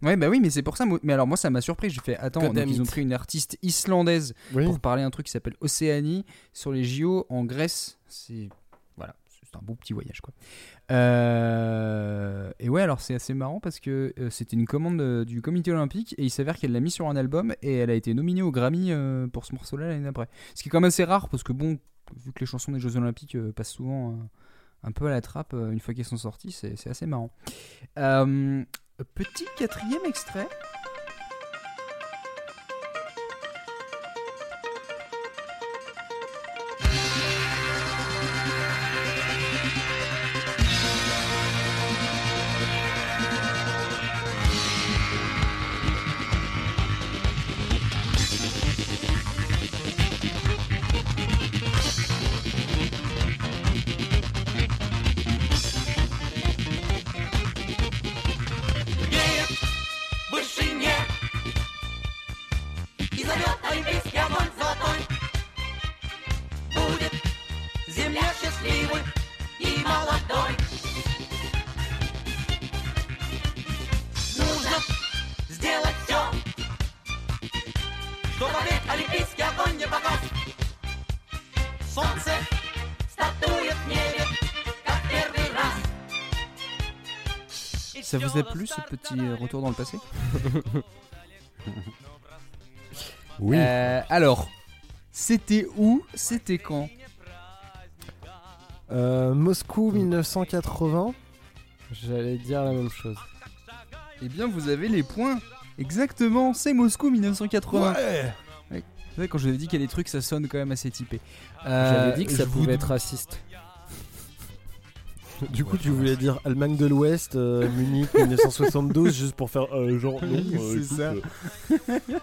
Ouais, bah oui, mais c'est pour ça. moi- Mais alors, moi, ça m'a surpris. J'ai fait, attends, God donc damn ils ont it. pris une artiste islandaise Oui. pour parler un truc qui s'appelle Océanie sur les JO en Grèce. C'est. Un beau petit voyage, quoi. Euh, Et ouais, alors c'est assez marrant parce que euh, c'était une commande euh, du comité olympique et il s'avère qu'elle l'a mis sur un album et elle a été nominée au Grammy pour ce morceau-là l'année d'après. Ce qui est quand même assez rare parce que, bon, vu que les chansons des Jeux Olympiques passent souvent un peu à la trappe une fois qu'elles sont sorties, c'est assez marrant. Petit quatrième extrait. Ça vous a plu ce petit retour dans le passé Oui. Euh, alors, c'était où C'était quand Euh, Moscou 1980. J'allais dire la même chose. Eh bien, vous avez les points. Exactement, c'est Moscou 1980. Ouais. Ouais. C'est vrai, quand je vous avais dit qu'il y a des trucs, ça sonne quand même assez typé. J'avais dit que ça Euh, vous pouvait être raciste. Du coup, tu voulais dire Allemagne de l'Ouest, euh, Munich 1972, juste pour faire euh, genre. non, euh, C'est ça. euh,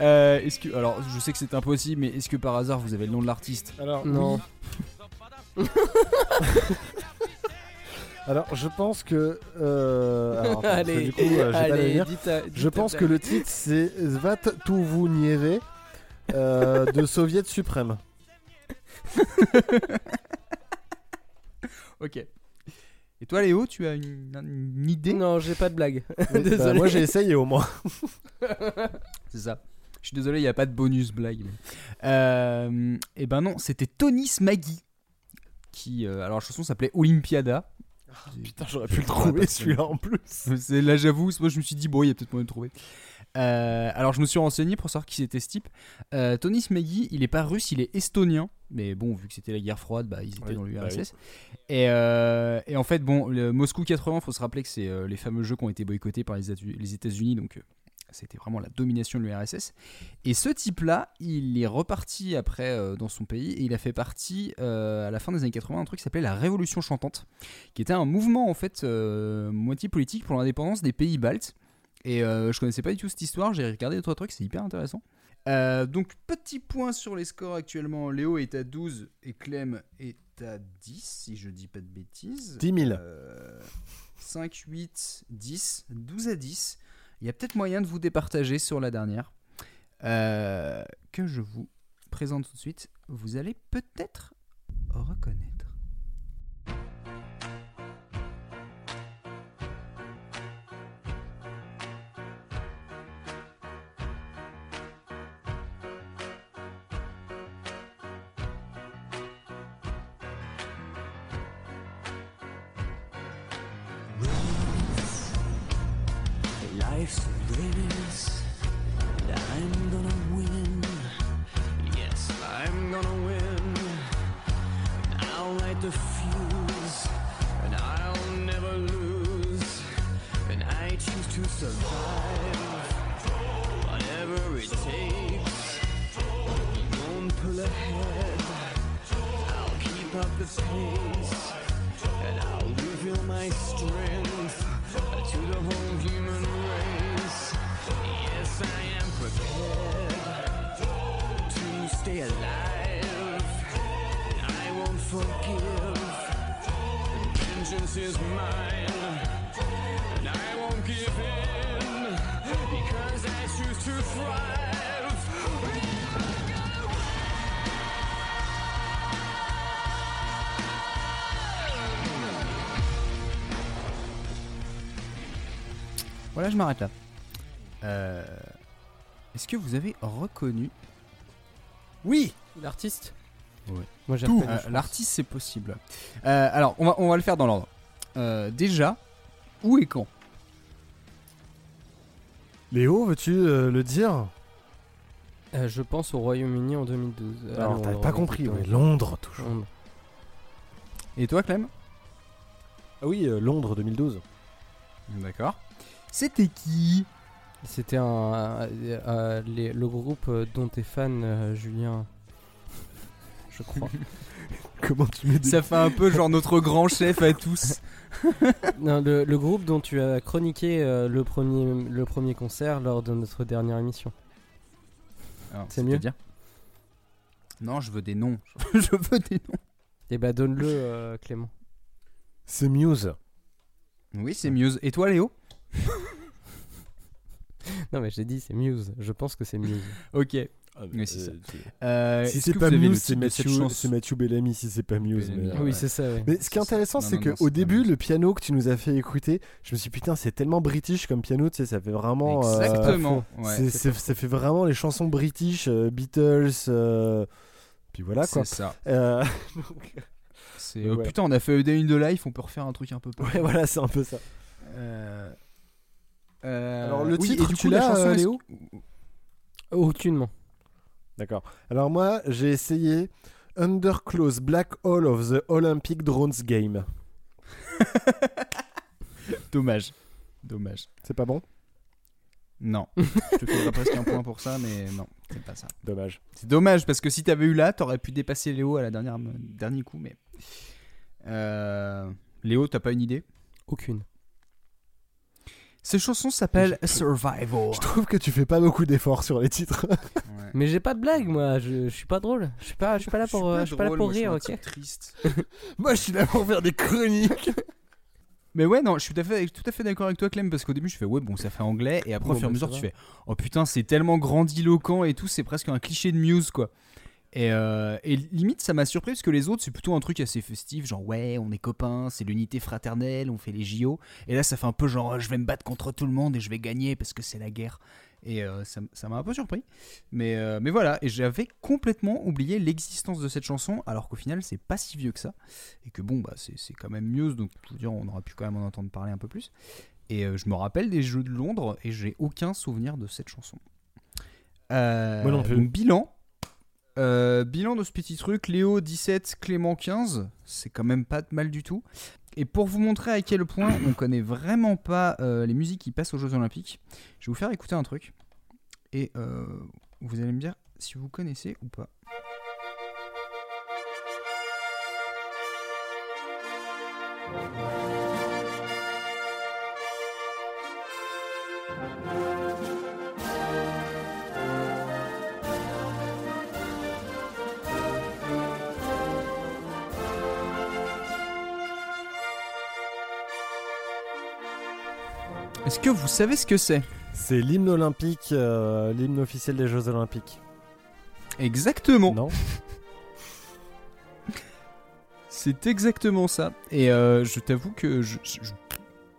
Euh, est-ce que alors je sais que c'est impossible mais est-ce que par hasard vous avez le nom de l'artiste? Alors, Non. oui. Alors, je pense que. euh, alors, attends, Allez, du coup, euh, j'ai pas allez, l'avenir. dis ta- dis Je ta pense que le titre c'est Zvat Tuvunieve euh, de Soviet suprême. Ok. Et toi Léo, tu as une, une idée? Non, j'ai pas de blague. Oui, bah, Désolé. moi j'ai essayé au moins. C'est ça. Je suis désolé, il n'y a pas de bonus blague. mais- Euh, et ben non, c'était Tonis Maggi. Qui, euh, alors la chanson s'appelait Olympiada. Putain, j'aurais pu le trouver celui-là en plus. C'est là j'avoue, moi je me suis dit bon il y a peut-être moyen de trouver. Euh, alors je me suis renseigné pour savoir qui c'était ce type. Euh, Tonis Maggi, il est pas russe, il est estonien. Mais bon, vu que c'était la guerre froide, bah, ils étaient Oui, dans bah l'URSS. et, euh, et en fait, bon, le Moscou 80, faut se rappeler que c'est euh, les fameux jeux qui ont été boycottés par les, États-Unis, donc c'était vraiment la domination de l'URSS. Et ce type-là, il est reparti après euh, dans son pays et il a fait partie euh, à la fin des années 80 d'un truc qui s'appelait la Révolution chantante, qui était un mouvement en fait euh, moitié politique pour l'indépendance des pays baltes. Et euh, je connaissais pas du tout cette histoire, j'ai regardé deux trois trucs, c'est hyper intéressant. Euh, donc petit point sur les scores actuellement, Léo est à 12 et Clem est à 10 si je dis pas de bêtises. 10 000. Euh, 5, 8, 10, 12 à 10. Il y a peut-être moyen de vous départager sur la dernière. Euh, que je vous présente tout de suite. Vous allez peut-être reconnaître. Voilà, je m'arrête là. Euh, Est-ce que vous avez reconnu Oui L'artiste Ouais. Moi j'ai Tout. Euh. L'artiste, c'est possible. Euh, alors, on va, on va le faire dans l'ordre. Euh, déjà, où et quand Léo, veux-tu euh, le dire Euh, je pense au Royaume-Uni en 2012. Euh, Alors, Londres, t'avais pas compris, ouais, Londres, toujours. Londres. Et toi, Clem Ah oui, euh, Londres 2012. D'accord. C'était qui? C'était un, euh, euh, les- le groupe euh, dont est fan euh, Julien. Je crois. Comment tu mets des... Ça fait un peu genre notre grand chef à tous. non, le, le groupe dont tu as chroniqué euh, le, premier, le premier concert lors de notre dernière émission. Alors, C'est mieux c'est-à-dire Non, je veux des noms. je veux des noms. Eh bah donne-le euh, Clément. C'est Muse. Oui, c'est Muse. Et toi, Léo? Non mais j'ai dit c'est Muse. Je pense que c'est Muse. Ok. Ah, Oui, c'est ça. euh, Euh, si c'est pas Muse, c'est Matthew Bellamy si c'est pas Muse. Mais, euh, oui c'est ça. ouais. Mais ce qui est intéressant, c'est que non, au début, le piano que tu nous as fait écouter, je me suis dit, putain, c'est tellement british comme piano, tu sais, ça fait vraiment. euh, Exactement. Ouais, ça fait vraiment les chansons british, euh, Beatles. euh, Puis voilà quoi. C'est ça. C'est Donc, ouais. putain, on a fait A Day in the Life, on peut refaire un truc un peu ouais, voilà, c'est un peu ça. Euh, Alors, le oui, titre, et du tu coup, la l'as, euh, Léo Aucunement. D'accord. Alors moi, j'ai essayé Under Close Black Hole of the Olympic Drones Game. Dommage. Dommage. C'est pas bon? Non. Je te ferai presque un point pour ça, mais non, c'est pas ça. Dommage. C'est dommage parce que si t'avais eu là, t'aurais pu dépasser Léo à la dernière dernier coup, mais. Euh, Léo, t'as pas une idée? Aucune. Cette chanson s'appelle Survival. Je trouve que tu fais pas beaucoup d'efforts sur les titres. Mais j'ai pas de blague, moi. Je, je suis pas drôle. Je suis pas, je suis pas là pour, euh, je suis pas là pour rire, ok. triste. Moi, je suis là pour faire des chroniques. Mais ouais, non, je suis tout à fait, tout à fait d'accord avec toi, Clem, parce qu'au début, je fais ouais, bon, ça fait anglais, et après, au fur et à bah, mesure, tu fais oh putain, c'est tellement grandiloquent et tout, c'est presque un cliché de Muse, quoi. Et, euh, et limite, ça m'a surpris parce que les autres, c'est plutôt un truc assez festif, genre ouais, on est copains, c'est l'unité fraternelle, on fait les JO. Et là, ça fait un peu genre oh, je vais me battre contre tout le monde et je vais gagner parce que c'est la guerre. Et euh, ça m'a un peu surpris. Mais, euh, mais voilà, et j'avais complètement oublié l'existence de cette chanson, alors qu'au final, c'est pas si vieux que ça. Et que bon, bah, c'est quand même Muse, donc je veux dire, on aurait pu quand même en entendre parler un peu plus. Et je me rappelle des Jeux de Londres et j'ai aucun souvenir de cette chanson. Moi non plus. donc, bilan. Euh, bilan de ce petit truc, Léo 17, Clément 15, c'est quand même pas mal du tout. Et pour vous montrer à quel point on connaît vraiment pas euh, les musiques qui passent aux Jeux Olympiques, je vais vous faire écouter un truc. Et euh, vous allez me dire si vous connaissez ou pas. Est-ce que vous savez ce que c'est C'est l'hymne olympique, euh, l'hymne officiel des Jeux Olympiques. Exactement. Non C'est exactement ça. Et euh, je t'avoue que je- je-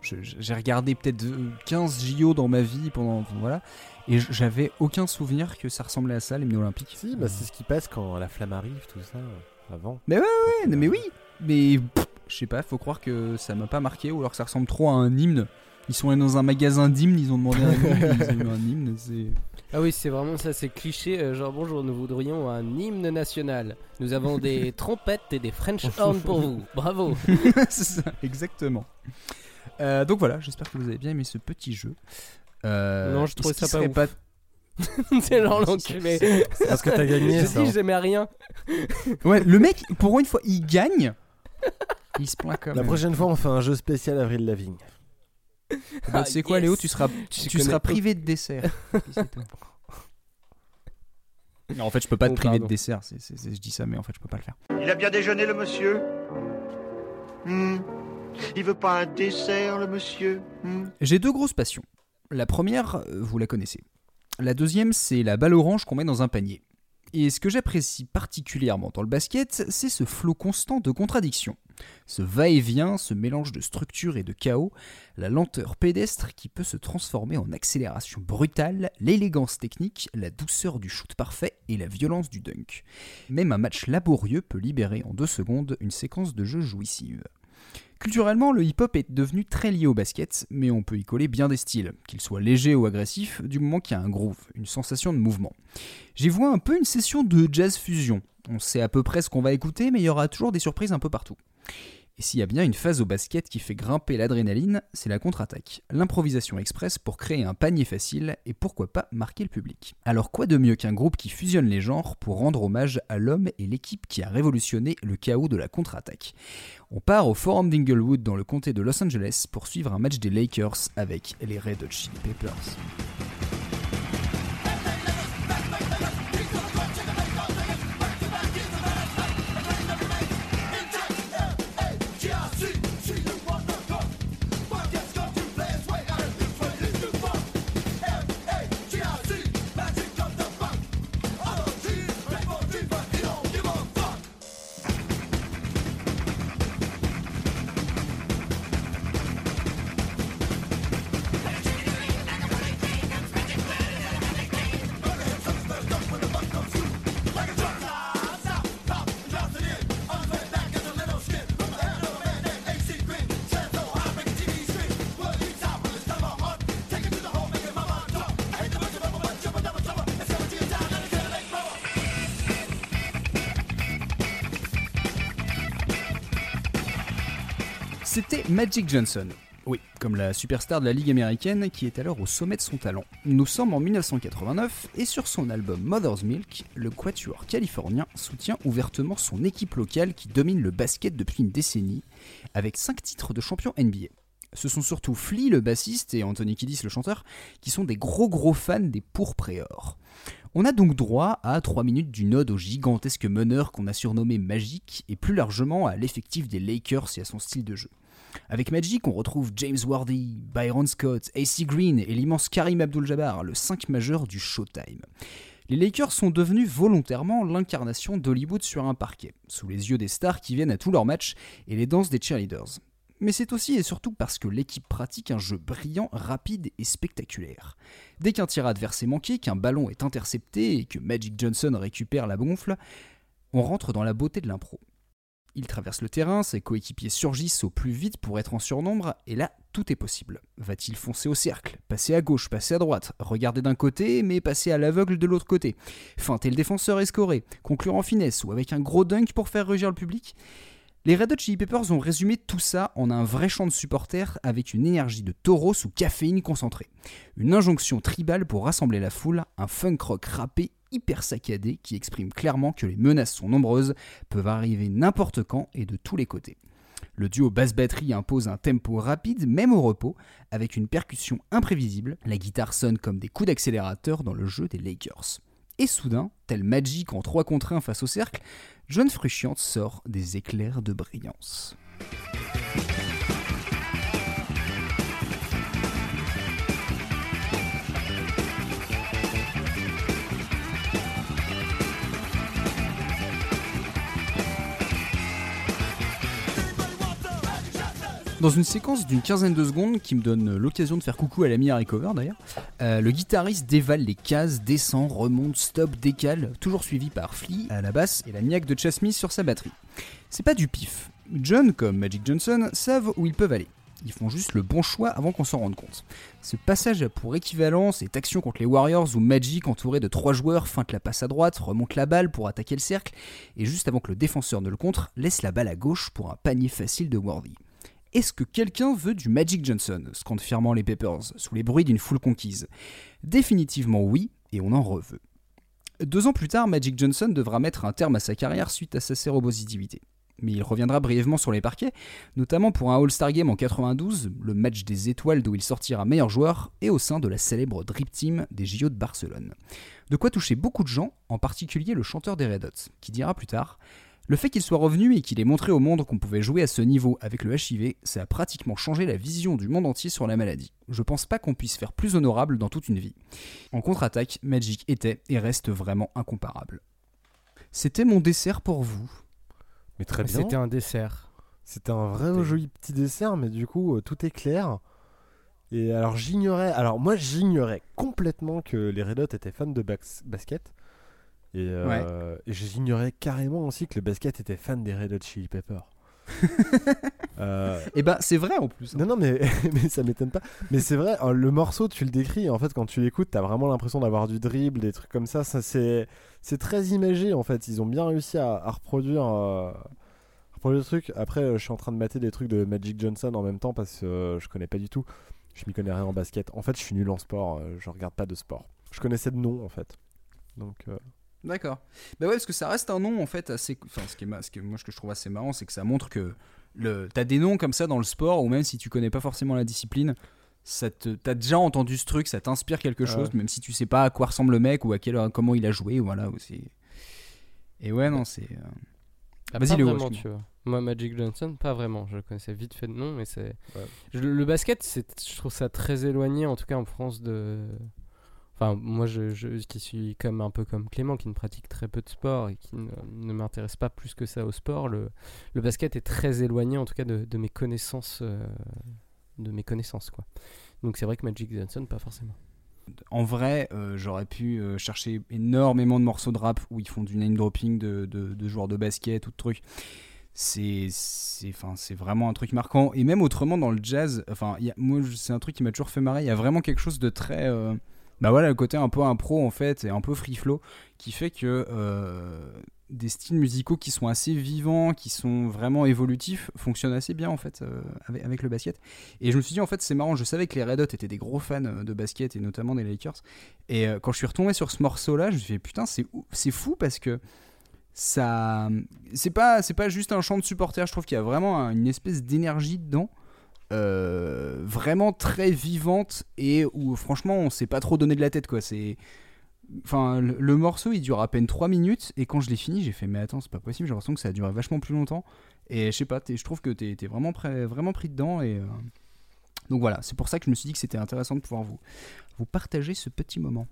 je- j'ai regardé peut-être euh, 15 JO dans ma vie pendant voilà et j'avais aucun souvenir que ça ressemblait à ça l'hymne olympique. Si, bah c'est ce qui passe quand la flamme arrive, tout ça, euh, avant. Mais ouais ouais, non, mais oui, mais je sais pas, faut croire que ça m'a pas marqué ou alors que ça ressemble trop à un hymne. Ils sont allés dans un magasin d'hymnes, ils ont demandé un hymne, ils ont eu un hymne, c'est Ah oui, c'est vraiment ça, c'est cliché. euh, genre, bonjour, nous voudrions un hymne national. Nous avons des trompettes et des French horns pour vous. Bravo. c'est ça, exactement. Euh, donc voilà, j'espère que vous avez bien aimé ce petit jeu. Euh, Non, je trouvais ça pas ouf. c'est genre l'enculé. Parce que t'as gagné, ça. dit, j'aimais rien. Ouais, le mec, pour une fois, il gagne. Il se plaint quand La prochaine fois, on fait un jeu spécial Avril Lavigne. Bah, tu sais quoi, yes. Léo, tu seras, Je tu seras privé de dessert. Puis c'est tout. Non, en fait, je peux pas Oh, te priver pardon. de dessert. c'est- c'est- c'est- je dis ça, mais en fait, je peux pas le faire. Il a bien déjeuné, le monsieur Hmm. Il veut pas un dessert, le monsieur Hmm. J'ai deux grosses passions. La première, euh, vous la connaissez. La deuxième, c'est la balle orange qu'on met dans un panier. Et ce que j'apprécie particulièrement dans le basket, c'est ce flot constant de contradictions. Ce va-et-vient, ce mélange de structure et de chaos, la lenteur pédestre qui peut se transformer en accélération brutale, l'élégance technique, la douceur du shoot parfait et la violence du dunk. Même un match laborieux peut libérer en deux secondes une séquence de jeu jouissive. Culturellement, le hip-hop est devenu très lié au basket, mais on peut y coller bien des styles, qu'ils soient légers ou agressifs, du moment qu'il y a un groove, une sensation de mouvement. J'y vois un peu une session de jazz fusion. On sait à peu près ce qu'on va écouter, mais il y aura toujours des surprises un peu partout. Et s'il y a bien une phase au basket qui fait grimper l'adrénaline, c'est la contre-attaque, l'improvisation express pour créer un panier facile et pourquoi pas marquer le public. Alors quoi de mieux qu'un groupe qui fusionne les genres pour rendre hommage à l'homme et l'équipe qui a révolutionné le chaos de la contre-attaque? On part au Forum d'Inglewood dans le comté de Los Angeles pour suivre un match des Lakers avec les Red Hot Chili Peppers. Magic Johnson. Oui, comme la superstar de la Ligue américaine qui est alors au sommet de son talent. Nous sommes en 1989 et sur son album Mother's Milk, le quatuor californien soutient ouvertement son équipe locale qui domine le basket depuis une décennie, avec 5 titres de champion NBA. Ce sont surtout Flea le bassiste et Anthony Kiddis le chanteur qui sont des gros gros fans des or. On a donc droit à 3 minutes du node au gigantesque meneur qu'on a surnommé Magic et plus largement à l'effectif des Lakers et à son style de jeu. Avec Magic, on retrouve James Worthy, Byron Scott, AC Green et l'immense Karim Abdul-Jabbar, le 5 majeur du Showtime. Les Lakers sont devenus volontairement l'incarnation d'Hollywood sur un parquet, sous les yeux des stars qui viennent à tous leurs matchs et les danses des cheerleaders. Mais c'est aussi et surtout parce que l'équipe pratique un jeu brillant, rapide et spectaculaire. Dès qu'un tir adverse est manqué, qu'un ballon est intercepté et que Magic Johnson récupère la gonfle, on rentre dans la beauté de l'impro. Il traverse le terrain, ses coéquipiers surgissent au plus vite pour être en surnombre, et là, tout est possible. Va-t-il foncer au cercle, passer à gauche, passer à droite, regarder d'un côté, mais passer à l'aveugle de l'autre côté, feinter le défenseur et scorer, conclure en finesse ou avec un gros dunk pour faire rugir le public? Les Red Hot Chili Peppers ont résumé tout ça en un vrai chant de supporters avec une énergie de taureau sous caféine concentrée. Une injonction tribale pour rassembler la foule, un funk rock rappé hyper saccadé qui exprime clairement que les menaces sont nombreuses, peuvent arriver n'importe quand et de tous les côtés. Le duo basse-batterie impose un tempo rapide, même au repos, avec une percussion imprévisible. La guitare sonne comme des coups d'accélérateur dans le jeu des Lakers. Et soudain, tel Magic en 3 contre 1 face au cercle, John Frusciante sort des éclairs de brillance. Dans une séquence d'une quinzaine de secondes qui me donne l'occasion de faire coucou à l'ami Harry Cover d'ailleurs, euh, le guitariste dévale les cases, descend, remonte, stop, décale, toujours suivi par Flea à la basse et la niaque de Chas sur sa batterie. C'est pas du pif. John, comme Magic Johnson, savent où ils peuvent aller. Ils font juste le bon choix avant qu'on s'en rende compte. Ce passage a pour équivalent cette action contre les Warriors où Magic, entouré de trois joueurs, feinte la passe à droite, remonte la balle pour attaquer le cercle, et juste avant que le défenseur ne le contre, laisse la balle à gauche pour un panier facile de Worthy. Est-ce que quelqu'un veut du Magic Johnson scandent fièrement les Peppers, sous les bruits d'une foule conquise? Définitivement oui, et on en reveut. Deux ans plus tard, Magic Johnson devra mettre un terme à sa carrière suite à sa séropositivité. Mais il reviendra brièvement sur les parquets, notamment pour un All-Star Game en 92, le match des étoiles d'où il sortira meilleur joueur, et au sein de la célèbre Drip Team des JO de Barcelone. De quoi toucher beaucoup de gens, en particulier le chanteur des Red Hot, qui dira plus tard le fait qu'il soit revenu et qu'il ait montré au monde qu'on pouvait jouer à ce niveau avec le HIV, ça a pratiquement changé la vision du monde entier sur la maladie. Je pense pas qu'on puisse faire plus honorable dans toute une vie. En contre-attaque, Magic était et reste vraiment incomparable. C'était mon dessert pour vous. Mais très bien. C'était un dessert. C'était un vrai joli petit dessert, mais du coup, euh, tout est clair. Et alors, j'ignorais. Alors, moi, j'ignorais complètement que les Red Hot étaient fans de bas- basket. Et, euh, et j'ignorais carrément aussi que le basket était fan des Red Hot Chili Peppers. Euh, Et bah, c'est vrai en plus. Non, non, mais, mais ça m'étonne pas. Mais c'est vrai, euh, le morceau, tu le décris, en fait, quand tu l'écoutes, t'as vraiment l'impression d'avoir du dribble, des trucs comme ça. ça c'est, c'est très imagé, en fait. Ils ont bien réussi à, à reproduire, euh, reproduire le truc. Après, je suis en train de mater des trucs de Magic Johnson en même temps parce que je connais pas du tout. Je m'y connais rien en basket. En fait, je suis nul en sport. je regarde pas de sport. Je connaissais de nom, en fait. Donc. euh, D'accord. Bah ouais, parce que ça reste un nom en fait assez. Enfin, ce qui est ma- ce que moi ce que je trouve assez marrant, c'est que ça montre que le t'as des noms comme ça dans le sport, ou même si tu connais pas forcément la discipline, ça te t'as déjà entendu ce truc, ça t'inspire quelque Ouais. chose, même si tu sais pas à quoi ressemble le mec ou à quel comment il a joué, ou voilà. c'est- Et ouais, non, c'est. euh, Ah, Vas-y, Léo, vraiment, excuse-moi. tu vois. Moi, Magic Johnson, pas vraiment. Je le connaissais vite fait de nom, mais c'est. Je- le basket, c'est, je trouve ça très éloigné, en tout cas en France, de. Enfin, moi, je, je- qui suis comme un peu comme Clément, qui ne pratique très peu de sport et qui ne, ne m'intéresse pas plus que ça au sport. Le, le basket est très éloigné, en tout cas, de, de mes connaissances, euh, de mes connaissances, quoi. Donc c'est vrai que Magic Johnson, pas forcément. En vrai, euh, j'aurais pu euh, chercher énormément de morceaux de rap où ils font du name dropping de, de- de joueurs de basket ou de trucs. C'est vraiment un truc marquant. Et même autrement dans le jazz, enfin, c'est un truc qui m'a toujours fait marrer. Il y a vraiment quelque chose de très. Bah voilà, le côté un peu impro en fait et un peu free flow qui fait que. euh, des styles musicaux qui sont assez vivants, qui sont vraiment évolutifs, fonctionnent assez bien en fait euh, avec, le basket. Et je me suis dit en fait c'est marrant, je savais que les Red Hot étaient des gros fans euh, de basket et notamment des Lakers. Et quand je suis retombé sur ce morceau-là, je me suis dit putain c'est ou- c'est fou parce que ça c'est pas c'est pas juste un chant de supporter. Je trouve qu'il y a vraiment un- une espèce d'énergie dedans. Euh, vraiment très vivante et où franchement on s'est pas trop donné de la tête quoi c'est Enfin, le, le morceau il dure à peine 3 minutes et quand je l'ai fini, j'ai fait mais attends, c'est pas possible, j'ai l'impression que ça a duré vachement plus longtemps. Et je sais pas, je trouve que t'es t'es vraiment, prêt- vraiment pris dedans et. euh, Donc voilà, c'est pour ça que je me suis dit que c'était intéressant de pouvoir vous, vous partager ce petit moment.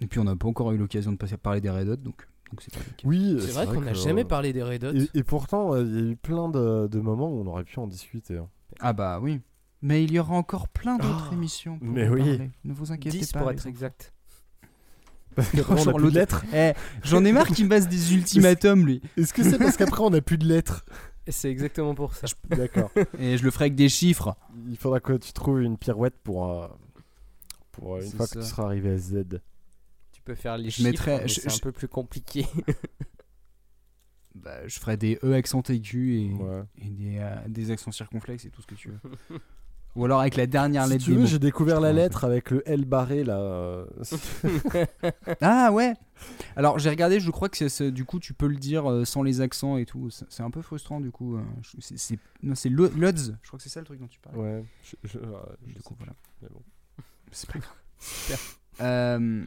Et puis on n'a pas encore eu l'occasion de passer- parler des Red Hot donc donc c'est. Oui, C'est vrai qu'on n'a jamais euh, parlé des Red Hot. Et, et pourtant, il y a eu plein de, de moments où on aurait pu en discuter. hein. Ah bah oui. Mais il y aura encore plein d'autres Oh, émissions. pour mais oui. parler. Ne vous inquiétez 10 pas. pour être exact. Parce qu'après, on a plus de lettres. Eh, J'en ai marre qu'il me passe des ultimatums, lui. Est-ce que c'est parce qu'après on a plus de lettres Et C'est exactement pour ça. D'accord. Et je le ferai avec des chiffres. Il faudra que tu trouves une pirouette pour, euh, pour euh, une fois que tu seras arrivé à Z. Tu peux faire les Je chiffres, je- c'est un peu plus compliqué. Bah, je ferai des E accent aigu et, Ouais. et des, euh, des accents circonflexes et tout ce que tu veux. Ou alors avec la dernière Si lettre tu veux, j'ai découvert la lettre avec le L barré là. Ah ouais Alors j'ai regardé, je crois que c'est- du coup tu peux le dire euh, sans les accents et tout. C'est un peu frustrant du coup. euh, c'est- C'est non, c'est je crois que c'est ça le truc dont tu parles. ouais. Je, je- Du coup, voilà. mais bon. C'est pas grave. Euh,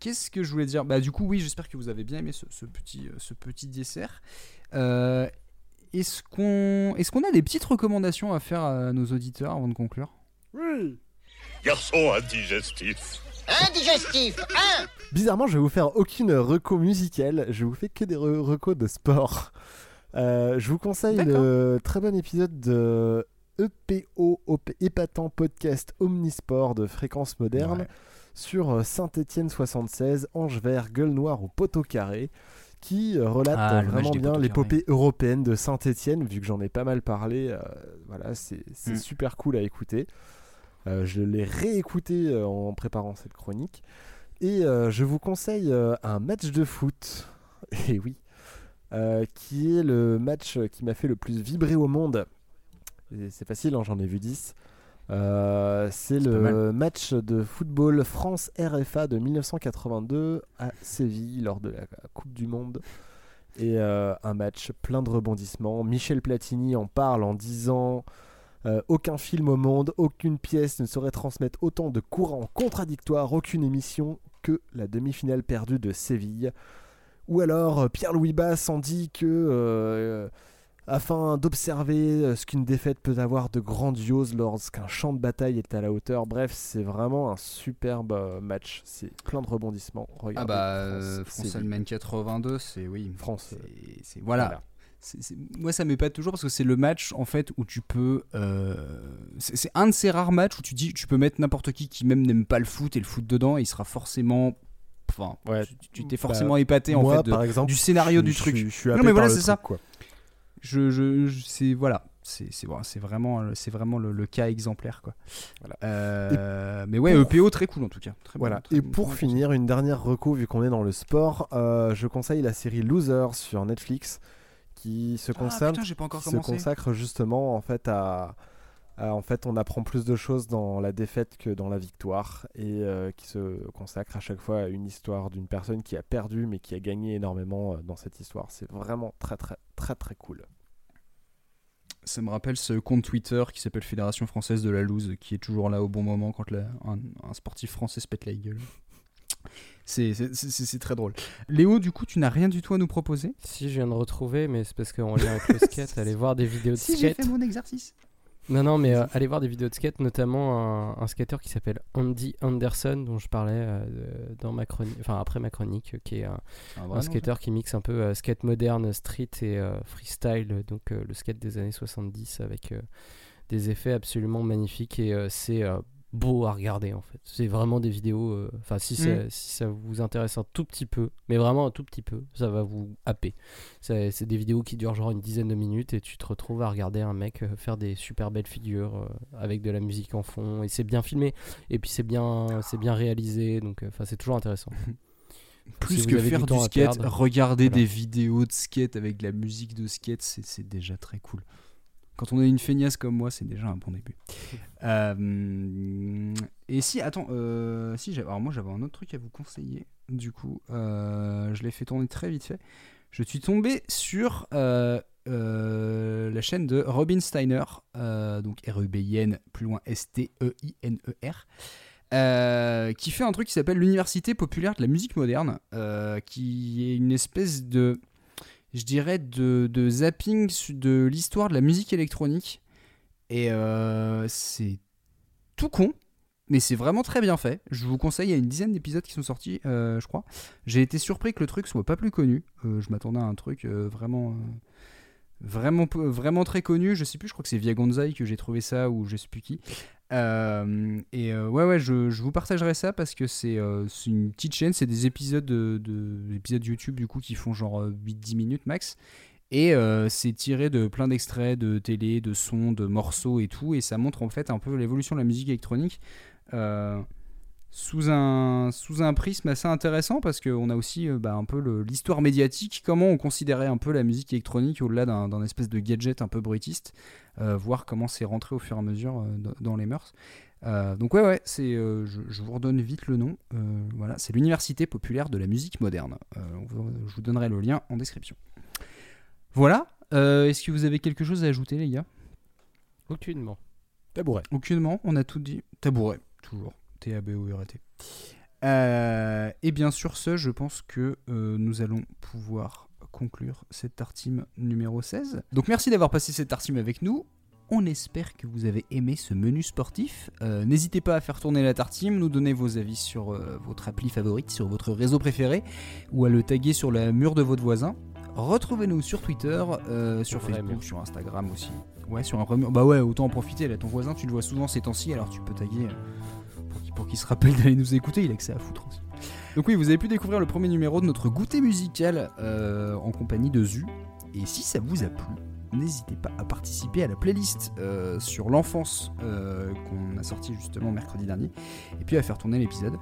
Qu'est-ce que je voulais dire? Bah du coup oui, j'espère que vous avez bien aimé ce, ce petit, euh, ce petit dessert. Euh, Est-ce qu'on est qu'on a des petites recommandations à faire à nos auditeurs avant de conclure? Oui. Garçon indigestif. Indigestif, un Bizarrement, je vais vous faire aucune reco musicale. Je vous fais que des re- recos de sport. Euh, je vous conseille le très bon épisode de EPO, épatant podcast Omnisport de fréquence moderne Ouais. Sur Saint-Étienne 76, Ange Vert, Gueule Noire ou Poteau Carré, qui euh, relate Ah, euh, vraiment bien l'épopée européenne de Saint-Étienne, vu que j'en ai pas mal parlé. euh, voilà, c'est Mm. super cool à écouter. Euh, je l'ai réécouté euh, en préparant cette chronique. Et euh, je vous conseille euh, un match de foot. Et oui. euh, qui est le match qui m'a fait le plus vibrer au monde. C'est facile, hein, j'en ai vu 10. Euh, c'est le match de football France-RFA de 1982 à Séville lors de la Coupe du Monde. Et euh, un match plein de rebondissements. Michel Platini en parle en disant euh, Aucun film au monde, aucune pièce ne saurait transmettre autant de courants contradictoires, aucune émission que la demi-finale perdue de Séville. Ou alors Pierre-Louis Bass en dit que, afin d'observer euh, ce qu'une défaite peut avoir de grandiose lorsqu'un champ de bataille est à la hauteur. Bref, c'est vraiment un superbe euh, match. C'est plein de rebondissements. Ah bah euh, France, c'est- Allemagne 82, c'est oui. France, c'est- voilà. moi ça m'épate toujours parce que c'est le match en fait où tu peux euh, c'est un de ces rares matchs où tu dis tu peux mettre n'importe qui qui même n'aime pas le foot et le foot dedans et il sera forcément enfin Ouais. tu- t'es Bah, forcément épaté en moi, fait de- par exemple, du scénario je du truc je suis non mais voilà c'est ça quoi. Je, je, je- c'est voilà. C'est voilà, vraiment c'est vraiment le, le cas exemplaire quoi. Euh, mais ouais pour- EPO très cool en tout cas. Très bon, Voilà. très Et bon, pour bon finir, une dernière reco vu qu'on est dans le sport, euh, je conseille la série Losers sur Netflix qui se consacre, Ah, putain, j'ai pas encore qui se consacre justement en fait à- en fait on apprend plus de choses dans la défaite que dans la victoire et euh, qui se consacre à chaque fois à une histoire d'une personne qui a perdu mais qui a gagné énormément euh, dans cette histoire. C'est vraiment très très très très cool. Ça me rappelle ce compte Twitter qui s'appelle Fédération Française de la Loose, qui est toujours là au bon moment quand la- un, un sportif français se pète la gueule. C'est très drôle. Léo, du coup, tu n'as rien du tout à nous proposer? Si, je viens de retrouver, mais c'est parce qu'en lien avec le skate, allez voir des vidéos de Si, j'ai skate. fait mon exercice. Non, non, mais euh, allez voir des vidéos de skate, notamment un, un skater qui s'appelle Andy Anderson, dont je parlais euh, dans ma chronique, enfin après ma chronique, euh, qui est un, nom, skater qui mixe un peu euh, skate moderne, street et freestyle, donc le skate des années 70 avec des effets absolument magnifiques et c'est beau à regarder en fait. C'est vraiment des vidéos, euh, enfin si, ça- Mm. si ça vous intéresse un tout petit peu, mais vraiment un tout petit peu, ça va vous happer. C'est des vidéos qui durent genre une dizaine de minutes et tu te retrouves à regarder un mec euh, faire des super belles figures euh, avec de la musique en fond et c'est bien filmé et puis c'est bien, c'est bien réalisé donc enfin c'est toujours intéressant. Plus Si que faire du skate, perdre, regarder voilà. des vidéos de skate avec de la musique de skate, c'est déjà très cool. Quand on est une feignasse comme moi, c'est déjà un bon début. Euh, et si, attends, euh, si, alors moi j'avais un autre truc à vous conseiller. Du coup, euh, je l'ai fait tourner très vite fait. Je suis tombé sur la chaîne de Robin Steiner, donc R-E-B-I-N, plus loin S-T-E-I-N-E-R, euh, qui fait un truc qui s'appelle l'Université populaire de la musique moderne, euh, qui est une espèce de, je dirais, de, de zapping de l'histoire de la musique électronique. Et euh, c'est tout con, mais c'est vraiment très bien fait. Je vous conseille, il y a une dizaine d'épisodes qui sont sortis, euh, je crois. J'ai été surpris que le truc soit pas plus connu. Euh, je m'attendais à un truc vraiment, vraiment, vraiment très connu. Je sais plus, je crois que c'est via Gonzai que j'ai trouvé ça ou je sais plus qui. Euh, et euh, ouais, ouais, je, je vous partagerai ça parce que c'est euh, une petite chaîne, c'est des épisodes de, de- des épisodes YouTube du coup qui font genre euh, 8-10 minutes max. Et euh, c'est tiré de plein d'extraits de télé, de sons, de morceaux et tout. Et ça montre en fait un peu l'évolution de la musique électronique euh, sous, un, sous un prisme assez intéressant parce qu'on a aussi euh, bah, un peu l'histoire médiatique, comment on considérait un peu la musique électronique au-delà d'un d'un espèce de gadget un peu brutiste, euh, voir comment c'est rentré au fur et à mesure euh, dans- les mœurs. Euh, donc ouais ouais, c'est, euh, je, je vous redonne vite le nom. Euh, voilà, c'est l'Université populaire de la musique moderne. Euh, vous- je vous donnerai le lien en description. Voilà. Euh, Est-ce que vous avez quelque chose à ajouter, les gars? Aucunement. Tabouret. Aucunement, on a tout dit. Tabouret, toujours. Euh, et bien sur ce, je pense que euh, nous allons pouvoir conclure cette tartime numéro 16. Donc merci d'avoir passé cette tartime avec nous. On espère que vous avez aimé ce menu sportif. Euh, N'hésitez pas à faire tourner la tartime, nous donner vos avis sur votre appli favorite, sur votre réseau préféré, ou à le taguer sur le mur de votre voisin. Retrouvez-nous sur Twitter, sur Facebook, mur. sur Instagram aussi. Ouais, sur un mur. Bah ouais, autant en profiter. Là, ton voisin, tu le vois souvent ces temps-ci, alors tu peux taguer pour qu'il- se rappelle d'aller nous écouter. Il a que ça à foutre aussi. Donc oui, vous avez pu découvrir le premier numéro de notre goûter musical euh, en compagnie de Zu. Et si ça vous a plu, n'hésitez pas à participer à la playlist euh, sur l'enfance euh, qu'on a sorti justement mercredi dernier, et puis à faire tourner l'épisode.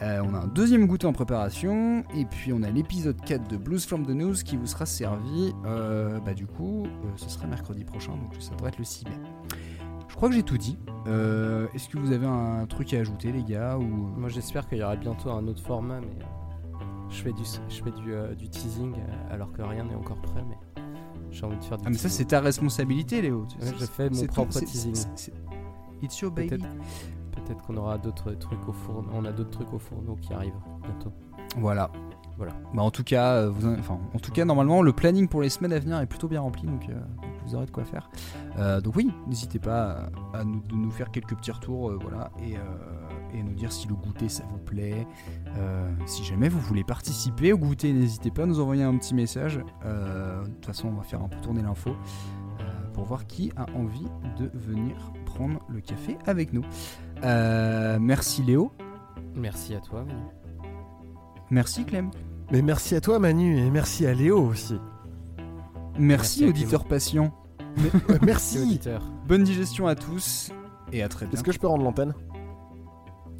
On a un deuxième goûter en préparation, et puis on a l'épisode 4 de Blues from the News qui vous sera servi, bah du coup, ce sera mercredi prochain, donc ça devrait être le 6 mai. Je crois que j'ai tout dit. Euh, Est-ce que vous avez un truc à ajouter, les gars ou... Moi j'espère qu'il y aura bientôt un autre format, mais euh, je fais du, je fais du, euh, du teasing euh, alors que rien n'est encore prêt, mais j'ai envie de faire du Ah mais ça c'est ta responsabilité Léo. Tu- Ouais, je fais mon ton- propre c'est- teasing. It's your baby. Peut-être qu'on aura d'autres trucs au four. On a d'autres trucs au fourneau qui arrivent bientôt. Voilà. Voilà. Bah en tout cas, euh, vous, en- enfin, en tout cas normalement le planning pour les semaines à venir est plutôt bien rempli donc, euh, vous aurez de quoi faire. Euh, donc oui, n'hésitez pas à, nous, de nous faire quelques petits retours, euh, voilà, et, euh, et nous dire si le goûter ça vous plaît. Euh, si jamais vous voulez participer au goûter, n'hésitez pas à nous envoyer un petit message. Euh, de toute façon, on va faire un peu tourner l'info euh, pour voir qui a envie de venir prendre le café avec nous. Euh, merci Léo. Merci à toi, Manu. Merci Clem. Mais merci à toi Manu et merci à Léo aussi. Merci, auditeur patient. Merci. auditeur. Bonne digestion à tous et à très bientôt. Est-ce que je peux rendre l'antenne?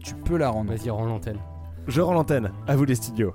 Tu peux la rendre Vas-y, rends l'antenne. Je rends l'antenne. À vous les studios.